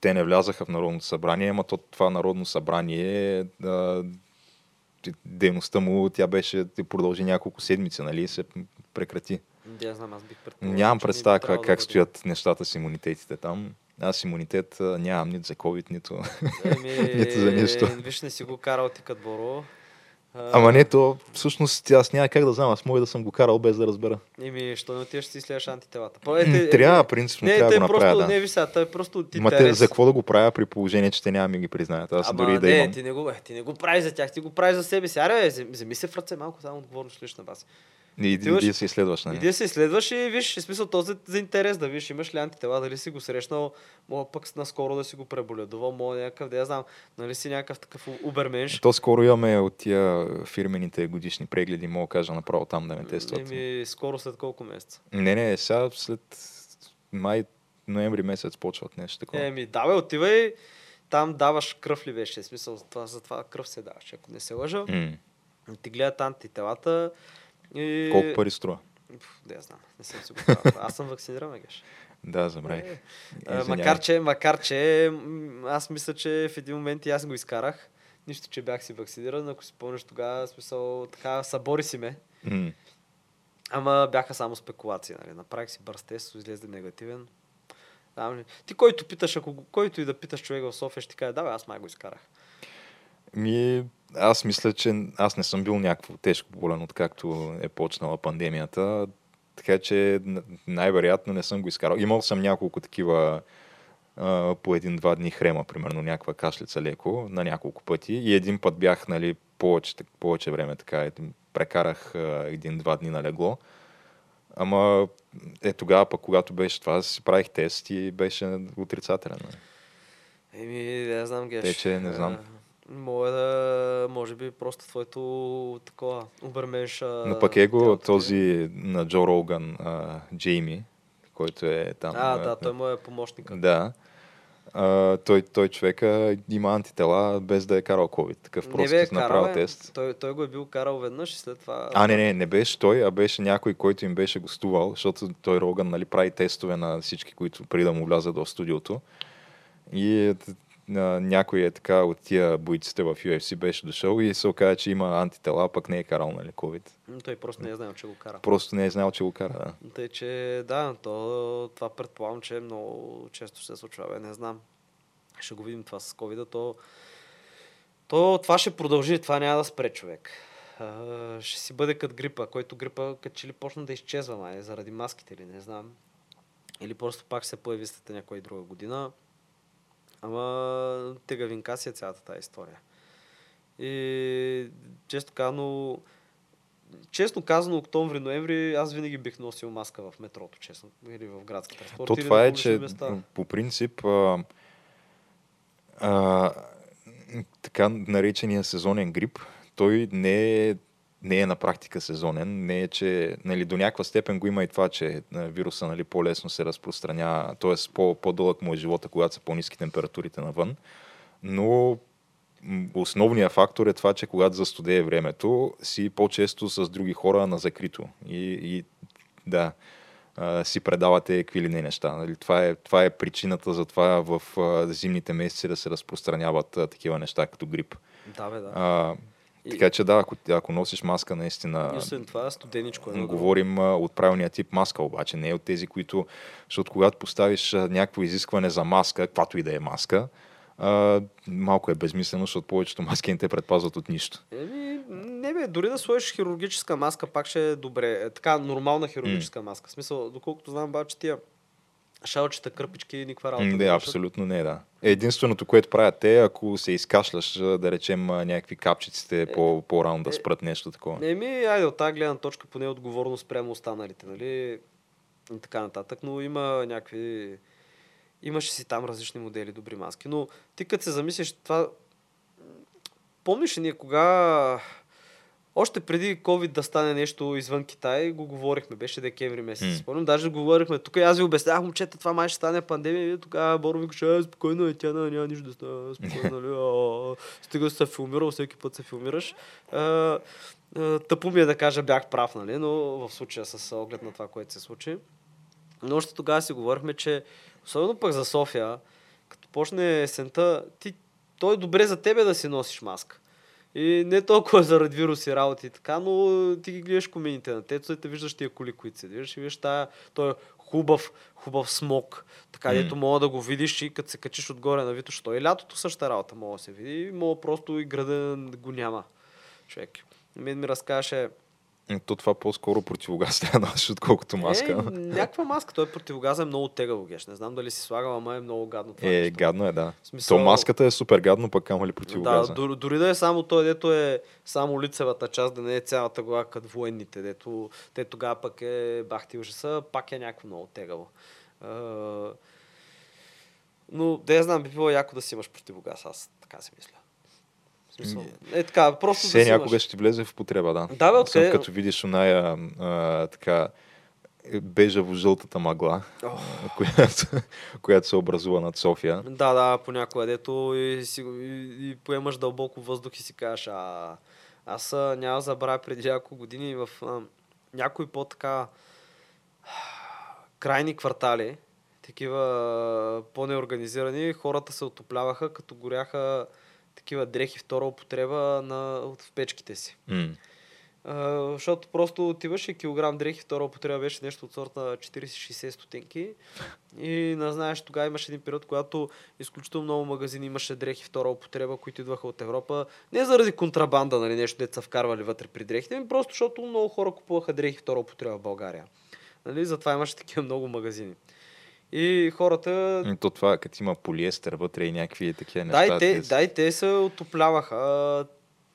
Speaker 1: те не влязаха в Народното събрание, ама то, това Народно събрание а, дейността му, тя беше, те продължи няколко седмици, нали, и се прекрати.
Speaker 2: Да, знам, аз бих предположил.
Speaker 1: Нямам
Speaker 2: би
Speaker 1: представа как,
Speaker 2: да
Speaker 1: как стоят нещата с имунитетите там. Аз имунитет нямам нито за COVID, нито...
Speaker 2: Еми,
Speaker 1: Нито за нищо.
Speaker 2: Виж, не си го карал ти като Боро.
Speaker 1: Ама не, то всъщност аз няма как да знам, аз мога да съм го карал без да разбера.
Speaker 2: Еми, що не отиваш да си изследваш антителата? По,
Speaker 1: Трябва, принципно,
Speaker 2: не,
Speaker 1: трябва да го направя,
Speaker 2: просто,
Speaker 1: да.
Speaker 2: не, виж сега, той просто от
Speaker 1: Ма те, за какво да го правя при положение, че те няма ми ги признаят? Аз
Speaker 2: Ама
Speaker 1: дори да
Speaker 2: не,
Speaker 1: имам.
Speaker 2: ти не, го, е, ти не го правиш за тях, ти го правиш за себе си. Аре, вземи- вземи се в ръце малко, само отговорност лична база.
Speaker 1: И, и, се изследваш, нали?
Speaker 2: Иди се изследваш и виж, в смисъл този за интерес да виж, имаш ли антитела, дали си го срещнал, мога пък наскоро да си го преболедувал, мога някакъв, да я знам, нали си някакъв такъв уберменш.
Speaker 1: То скоро имаме от тия фирмените годишни прегледи, мога да кажа направо там да ме тестват.
Speaker 2: Еми, скоро след колко месеца.
Speaker 1: Не, не, сега след май, ноември месец почват нещо такова.
Speaker 2: Еми, давай, отивай, там даваш кръв ли беше, смисъл, за това, за това кръв се даваш, ако не се лъжа.
Speaker 1: М.
Speaker 2: Ти гледат антителата и...
Speaker 1: Колко пари струва?
Speaker 2: Да, я знам, не съм си го правил. Аз съм вакциниран, геш.
Speaker 1: Да, забравих.
Speaker 2: Е, макар че, макар че, аз мисля, че в един момент и аз го изкарах. Нищо, че бях си вакциниран, ако си помниш тогава, смисъл, така, събори си ме.
Speaker 1: М.
Speaker 2: Ама бяха само спекулации, нали. Направих си бърз тест, излезе негативен. Ти който питаш, ако който и да питаш човек в София, ще ти каже, да, бе, аз май го изкарах.
Speaker 1: Ми, аз мисля, че аз не съм бил някакво тежко болен, откакто е почнала пандемията. така че най-вероятно не съм го изкарал. Имал съм няколко такива а, по един-два дни хрема, примерно някаква кашлица леко на няколко пъти. И един път бях нали, повече, повече време така, прекарах един-два дни на легло. Ама е тогава пък, когато беше това, си правих тест и беше отрицателен. нали.
Speaker 2: Еми, не знам, Геш.
Speaker 1: Те, че не знам.
Speaker 2: Мога да, може би, просто твоето такова, убермеш.
Speaker 1: Но пък е го този на Джо Роган, а, Джейми, който е там.
Speaker 2: А, да, той му е помощник.
Speaker 1: Да. А, той, той човека има антитела без да е карал COVID. Такъв просто си направил
Speaker 2: карал е.
Speaker 1: тест.
Speaker 2: Той, той го е бил карал веднъж и след това...
Speaker 1: А, не, не, не беше той, а беше някой, който им беше гостувал, защото той Роган нали, прави тестове на всички, които преди да му влязат в студиото. И е, някой е така от тия бойците в UFC беше дошъл и се оказа, че има антитела, пък не е карал нали, COVID.
Speaker 2: Той просто не е знаел, че го кара.
Speaker 1: Просто не е знал, че го кара. Да.
Speaker 2: Тъй, че да, то, това предполагам, че много често се случва. Бе, не знам. Ще го видим това с covid то, то това ще продължи, това няма да спре човек. А, ще си бъде като грипа, който грипа като че ли почна да изчезва, май, заради маските или не знам. Или просто пак се появи след някоя друга година. Ама тегавинка си е цялата тази история. И често казано, честно казано, октомври-ноември, аз винаги бих носил маска в метрото, честно. Или в градски транспорт.
Speaker 1: То това е, че
Speaker 2: места.
Speaker 1: по принцип а, а, така наречения сезонен грип, той не е, не е на практика сезонен. Не е, че нали, до някаква степен го има и това, че вируса нали, по-лесно се разпространява, т.е. По, по-дълъг му е живота, когато са по-низки температурите навън. Но основният фактор е това, че когато застудее времето, си по-често с други хора на закрито. И, и да, си предавате какви ли не неща. Нали? Това, е, това е причината за това в зимните месеци да се разпространяват такива неща като грип.
Speaker 2: Да, бе, да.
Speaker 1: А, така че да, ако, ако носиш маска, наистина
Speaker 2: И освен това, студеничко е.
Speaker 1: говорим от правилния тип маска, обаче не от тези, които... Защото когато поставиш някакво изискване за маска, каквато и да е маска, а, малко е безмислено, защото повечето маски не те предпазват от нищо.
Speaker 2: Еми, не бе, дори да сложиш хирургическа маска, пак ще е добре. Е, така, нормална хирургическа маска. В смисъл, доколкото знам, обаче тия шалчета, кърпички, никаква работа. Не
Speaker 1: Не, абсолютно не, да. Единственото, което правят те, ако се изкашляш, да речем някакви капчиците по, по-рано да
Speaker 2: е,
Speaker 1: спрат нещо такова.
Speaker 2: Еми, айде от тази гледна точка поне е отговорност прямо останалите, нали? И така нататък, но има някакви... Имаше си там различни модели, добри маски. Но ти като се замислиш, това... Помниш ли ние кога... Още преди COVID да стане нещо извън Китай, го говорихме, беше декември месец.
Speaker 1: М.
Speaker 2: Спомням, даже го говорихме. Тук и аз ви обяснявах, момчета, това май ще стане пандемия. И тогава Боро викаше, «А, спокойно е, тя няма нищо да стане. Спокойно, нали? а, а». Стига се филмирал, всеки път се филмираш. А, а, Тъпо ми е да кажа, бях прав, нали? но в случая с оглед на това, което се случи. Но още тогава си говорихме, че особено пък за София, като почне есента, ти, то е добре за тебе да си носиш маска. И не толкова заради вируси, работи и така, но ти ги гледаш комените на тецо и те виждаш тия коли, които се движиш и виждаш тая, той е хубав, хубав смок, така дето мога да го видиш и като се качиш отгоре на Вито, що и лятото същата работа мога да се види, мога просто и града да го няма. Човек. Мен ми разкаже,
Speaker 1: То това по-скоро противогаз трябва да носиш, отколкото маска.
Speaker 2: Е, някаква маска, той противогаз е много тегаво, геш. Не знам дали си слагал, ама е много гадно това.
Speaker 1: Е,
Speaker 2: нещо.
Speaker 1: гадно е, да.
Speaker 2: смисъл-
Speaker 1: То маската е супер гадно, пък ама ли
Speaker 2: Да,
Speaker 1: противогаза.
Speaker 2: дори, дори да е само той, дето е само лицевата част, да не е цялата глава като военните, дето те тогава пък е бахти ужаса, пак е някакво много тегаво. Но да я знам, би било яко да си имаш противогаз, аз така си мисля. Смисъл, е така, просто
Speaker 1: Все
Speaker 2: да
Speaker 1: някога ще ти влезе в потреба, да.
Speaker 2: Да, бе, откъде-
Speaker 1: като видиш оная а, така бежаво-жълтата мъгла,
Speaker 2: Ох.
Speaker 1: която, която се образува над София.
Speaker 2: Да, да, понякога, дето и, си, и, и поемаш дълбоко въздух и си кажеш, а аз няма забравя преди няколко години в а, някои по-така крайни квартали, такива по-неорганизирани, хората се отопляваха, като горяха такива дрехи втора употреба на, от- в печките си.
Speaker 1: М.
Speaker 2: А, защото просто отиваш и килограм дрехи, втора употреба беше нещо от сорта на 40-60 стотинки. И не знаеш, тогава имаше един период, когато изключително много магазини имаше дрехи втора употреба, които идваха от Европа. Не заради контрабанда, нали, нещо деца вкарвали вътре при дрехите, ами просто защото много хора купуваха дрехи втора употреба в България. Нали? Затова имаше такива много магазини. И хората...
Speaker 1: И То това, като има полиестер вътре и някакви такива
Speaker 2: Да,
Speaker 1: неща.
Speaker 2: и те,
Speaker 1: са-
Speaker 2: да, и те се отопляваха а,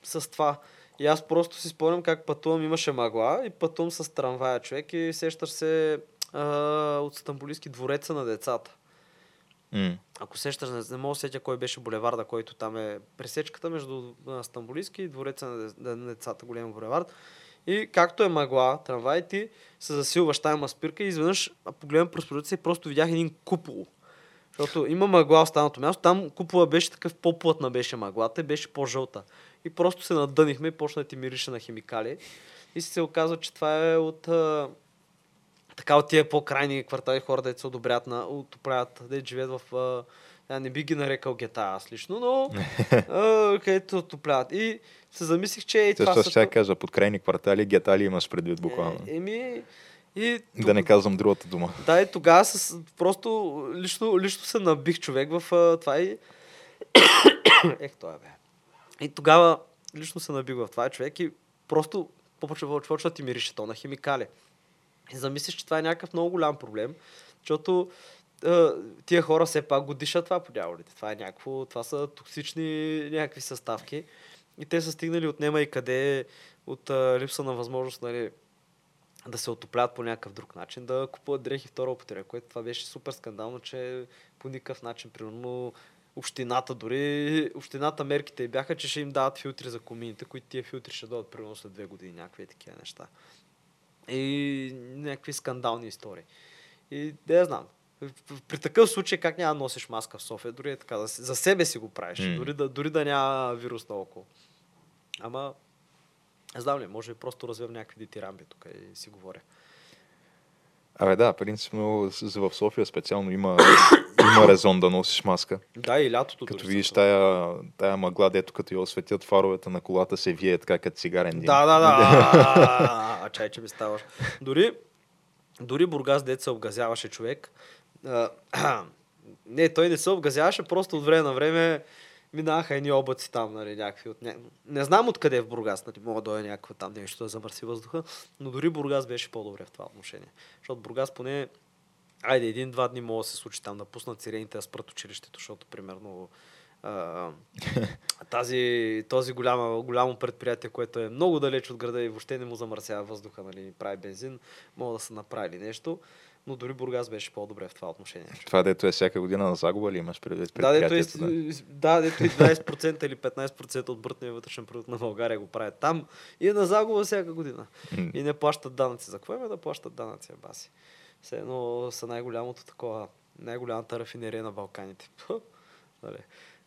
Speaker 2: с това. И аз просто си спомням как пътувам, имаше мъгла и пътувам с трамвая човек и сещаш се а, от Стамбулийски двореца на децата.
Speaker 1: М.
Speaker 2: Ако сещаш, не, не мога да сетя кой беше булеварда, който там е пресечката между а, Стамбулийски и двореца на децата, голям булевард. И както е мъгла, трамвай, ти се засилваш тая спирка и изведнъж а, погледам през прозореца и просто видях един купол. Защото има мъгла в останалото място, там купола беше такъв по-плътна беше мъглата и беше по-жълта. И просто се надънихме и почна да ти мирише на химикали. И се оказва, че това е от а, така от тия по-крайни квартали хора, да се одобрят на, отопляват, да живеят в... А, я не би ги нарекал гета аз лично, но а, където отопляват. И се замислих, че и това
Speaker 1: Също ще кажа, под крайни квартали, гетали имаш предвид буквално.
Speaker 2: Е, еми, и
Speaker 1: да не казвам другата дума.
Speaker 2: да, и тогава с, просто лично, лично се набих човек в а, това и... Ех, това е, бе. И тогава лично се набих в това човек и просто почва, почва ти мирише то на химикали. И замислиш, че това е някакъв много голям проблем, защото а, тия хора все пак го дишат това по дяволите. Това е някакво, това са токсични някакви съставки. И те са стигнали от нема и къде, от а, липса на възможност, нали, да се отоплят по някакъв друг начин, да купуват дрехи втора употреба, което това беше супер скандално, че по никакъв начин, примерно, общината дори, общината мерките й бяха, че ще им дават филтри за комините, които тия филтри ще дойдат примерно след две години, някакви такива неща. И някакви скандални истории. И да я знам. При такъв случай как няма носиш маска в София? Дори е така, за, себе си го правиш,
Speaker 1: М.
Speaker 2: дори, да, дори да няма вирус наоколо. Ама, не знам ли, може би просто развивам някакви дитирамби тук и си говоря.
Speaker 1: Абе да, принципно в София специално има, има резон да носиш маска.
Speaker 2: Да, и лятото
Speaker 1: Като видиш тая, тая мъгла, дето като я осветят фаровете на колата се вие така като цигарен дим.
Speaker 2: Да, да, да. А, чай, че ми ставаш. Дори, дори Бургас, дет се обгазяваше човек. Не, той не се обгазяваше, просто от време на време минаха едни облаци там, нали, някакви от ня... Не знам откъде е в Бургас, нали, мога да дойде някакво там нещо да замърси въздуха, но дори Бургас беше по-добре в това отношение. Защото Бургас поне, айде, един-два дни мога да се случи там да пуснат сирените да спрат училището, защото примерно а, тази, този голямо, голямо предприятие, което е много далеч от града и въобще не му замърсява въздуха, нали, прави бензин, могат да са направили нещо, но дори Бургас беше по-добре в това отношение.
Speaker 1: Това дето е всяка година на загуба ли имаш предвид
Speaker 2: Да, дето, е, да, дето и 20% или 15% от брутния вътрешен продукт на България го правят там и е на загуба всяка година. И не плащат данъци. За какво има да плащат данъци, баси? Все едно са най-голямото такова, най-голямата рафинерия на Балканите. Нали.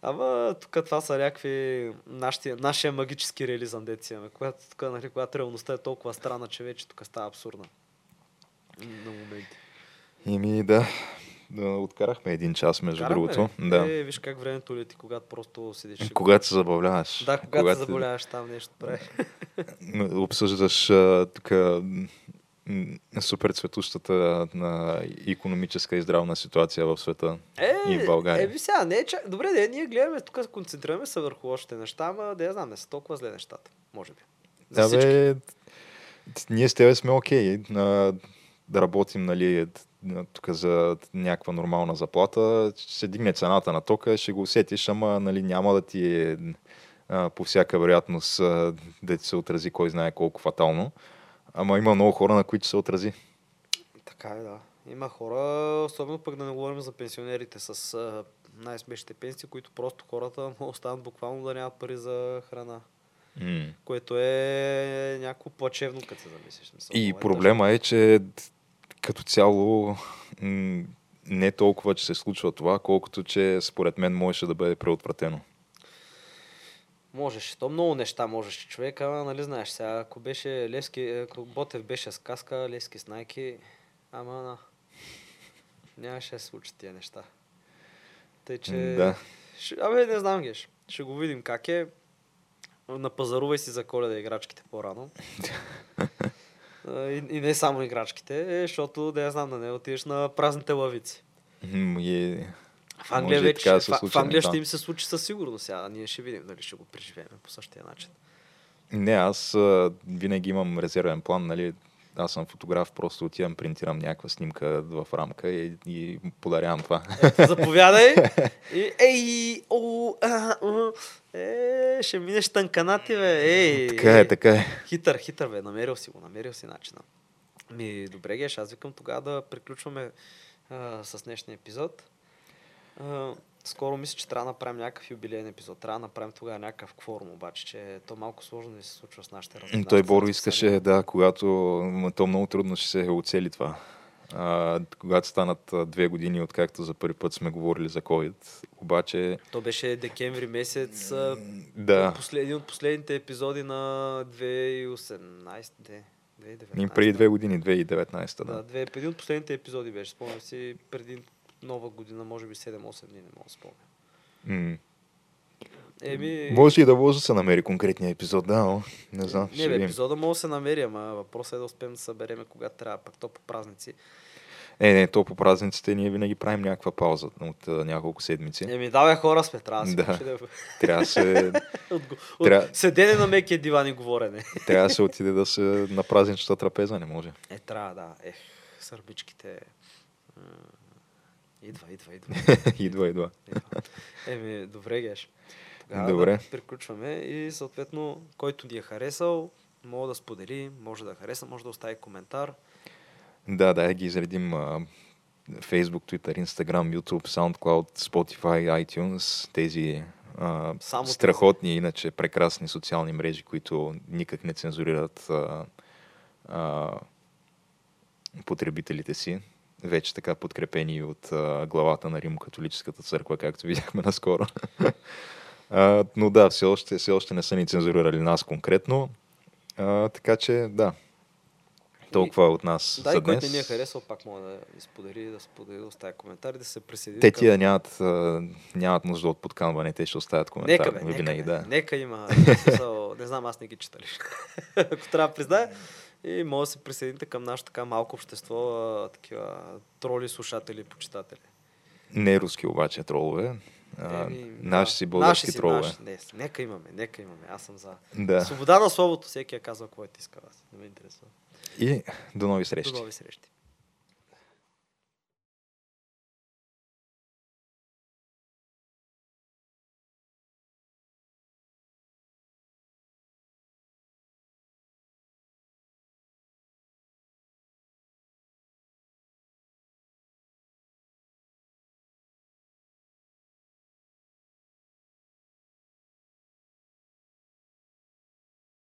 Speaker 2: Ама тук това са някакви нашите, нашия магически реализъм, деца имаме. Когато, тук, нали, когато реалността е толкова странна, че вече тук става абсурдна. На моменти.
Speaker 1: Еми да, да, откарахме един час между
Speaker 2: Караме,
Speaker 1: другото.
Speaker 2: ли?
Speaker 1: Да.
Speaker 2: Е, виж как времето лети, когато просто седиш.
Speaker 1: Когато се забавляваш.
Speaker 2: Да, когато, когато заболяваш там нещо прави.
Speaker 1: обсъждаш тук супер цветущата на економическа и здравна ситуация в света
Speaker 2: Е,
Speaker 1: и в България.
Speaker 2: Е, ви сега, не е чак... Добре, де, ние гледаме, тук се концентрираме се върху още неща, ама да я знам, не са толкова зле нещата. Може би. За
Speaker 1: Да, бе, ние с тебе сме окей на, да работим, нали, тук за някаква нормална заплата, ще се дигне цената на тока, ще го усетиш, ама нали, няма да ти е по всяка вероятност да ти се отрази кой знае колко фатално. Ама има много хора, на които се отрази.
Speaker 2: Така е, да. Има хора, особено пък да не говорим за пенсионерите с най-смешните пенсии, които просто хората останат буквално да нямат пари за храна.
Speaker 1: М.
Speaker 2: Което е някакво плачевно, като се замислиш.
Speaker 1: И
Speaker 2: е
Speaker 1: проблема е, че като цяло м, не толкова, че се случва това, колкото че според мен можеше да бъде преотвратено.
Speaker 2: Можеше. То много неща можеше човек, ама нали знаеш сега, ако беше Левски, ако Ботев беше с каска, Левски с найки, ама на... нямаше да се случат тия неща. Тъй, че...
Speaker 1: Да.
Speaker 2: Абе, не знам, Геш. Ще го видим как е. Напазарувай си за коледа играчките по-рано. И, и, не само играчките, е, защото да я знам, да не отидеш на празните лавици.
Speaker 1: И...
Speaker 2: В Англия, вече,
Speaker 1: така да се
Speaker 2: в, в
Speaker 1: случи,
Speaker 2: Англия
Speaker 1: да.
Speaker 2: ще им се случи със сигурност. Сега ние ще видим дали ще го преживеем по същия начин.
Speaker 1: Не, аз а, винаги имам резервен план, нали, аз съм фотограф, просто отивам, принтирам някаква снимка в рамка и, и подарявам това.
Speaker 2: Ето, заповядай. И, ей, о, а, о, е, ще минеш тънканати, бе. Ей,
Speaker 1: Така е, така е.
Speaker 2: Хитър, хитър, бе. Намерил си го, намерил си начина. Ми, добре, Геш, аз викам тогава да приключваме а, с днешния епизод. А, скоро мисля, че трябва да направим някакъв юбилейен епизод. Трябва да направим тогава някакъв кворум, обаче, че то малко сложно да се случва с нашите разговори.
Speaker 1: Той Боро искаше, да, когато то много трудно ще се оцели това. А, когато станат две години, откакто за първи път сме говорили за COVID, обаче
Speaker 2: То беше декември месец.
Speaker 1: да,
Speaker 2: Послед, един от последните епизоди на 2018, де, 2019.
Speaker 1: и преди две години, 2019,
Speaker 2: Да,
Speaker 1: да.
Speaker 2: две, един от последните епизоди беше. Спомням си преди нова година, може би 7-8 дни, не мога да спомня.
Speaker 1: М.
Speaker 2: Еми,
Speaker 1: Може и да може да се намери конкретния епизод, да, но не знам.
Speaker 2: не, бе, епизода може да се намери, ама въпросът е да успеем да събереме когато трябва, пък то по празници.
Speaker 1: Е, не, то по празниците ние винаги правим някаква пауза от а, няколко седмици.
Speaker 2: Еми, давай хора сме, трябва да се
Speaker 1: Да. Трябва се,
Speaker 2: от, от,
Speaker 1: Трябва-
Speaker 2: седене на мекия диван и говорене.
Speaker 1: трябва да се отиде да се на празничната трапеза, не може.
Speaker 2: Е, трябва, да. Ех, сърбичките. Идва, идва, идва.
Speaker 1: идва, идва.
Speaker 2: идва. Еми, добре, Геш. Тогава
Speaker 1: Добре.
Speaker 2: Да приключваме и съответно, който ни е харесал, може да сподели, може да хареса, може да остави коментар.
Speaker 1: Да, да, ги изредим а, Facebook, Twitter, Instagram, YouTube, SoundCloud, Spotify, iTunes, тези а,
Speaker 2: Само тези.
Speaker 1: страхотни, иначе прекрасни социални мрежи, които никак не цензурират а, а, потребителите си. Вече така подкрепени от а, главата на Римо-католическата църква, както видяхме наскоро. а, но да, все още, все още не са ни цензурирали нас конкретно. А, така че, да. Толкова от нас
Speaker 2: Да,
Speaker 1: за днес.
Speaker 2: не ни е харесал, пак мога да сподели, да сподели, да остави коментар да се присъедини.
Speaker 1: Те
Speaker 2: към-
Speaker 1: тия нямат, а, нямат нужда от подканване, те ще оставят коментар.
Speaker 2: Нека бе, нека,
Speaker 1: винаги,
Speaker 2: бе,
Speaker 1: да.
Speaker 2: нека има. не знам, аз не ги чета лично. Ако трябва да призная. И може да се присъедините към нашето така малко общество, а, такива троли, слушатели, почитатели.
Speaker 1: Не руски обаче тролове. А,
Speaker 2: Еми,
Speaker 1: наши
Speaker 2: да.
Speaker 1: си български
Speaker 2: Наши си,
Speaker 1: тролове.
Speaker 2: наши. Не, нека имаме, нека имаме. Аз съм за.
Speaker 1: Да.
Speaker 2: Свобода на словото, всеки я казва, което иска. Аз. Не ме интересува.
Speaker 1: И до нови срещи.
Speaker 2: До нови срещи.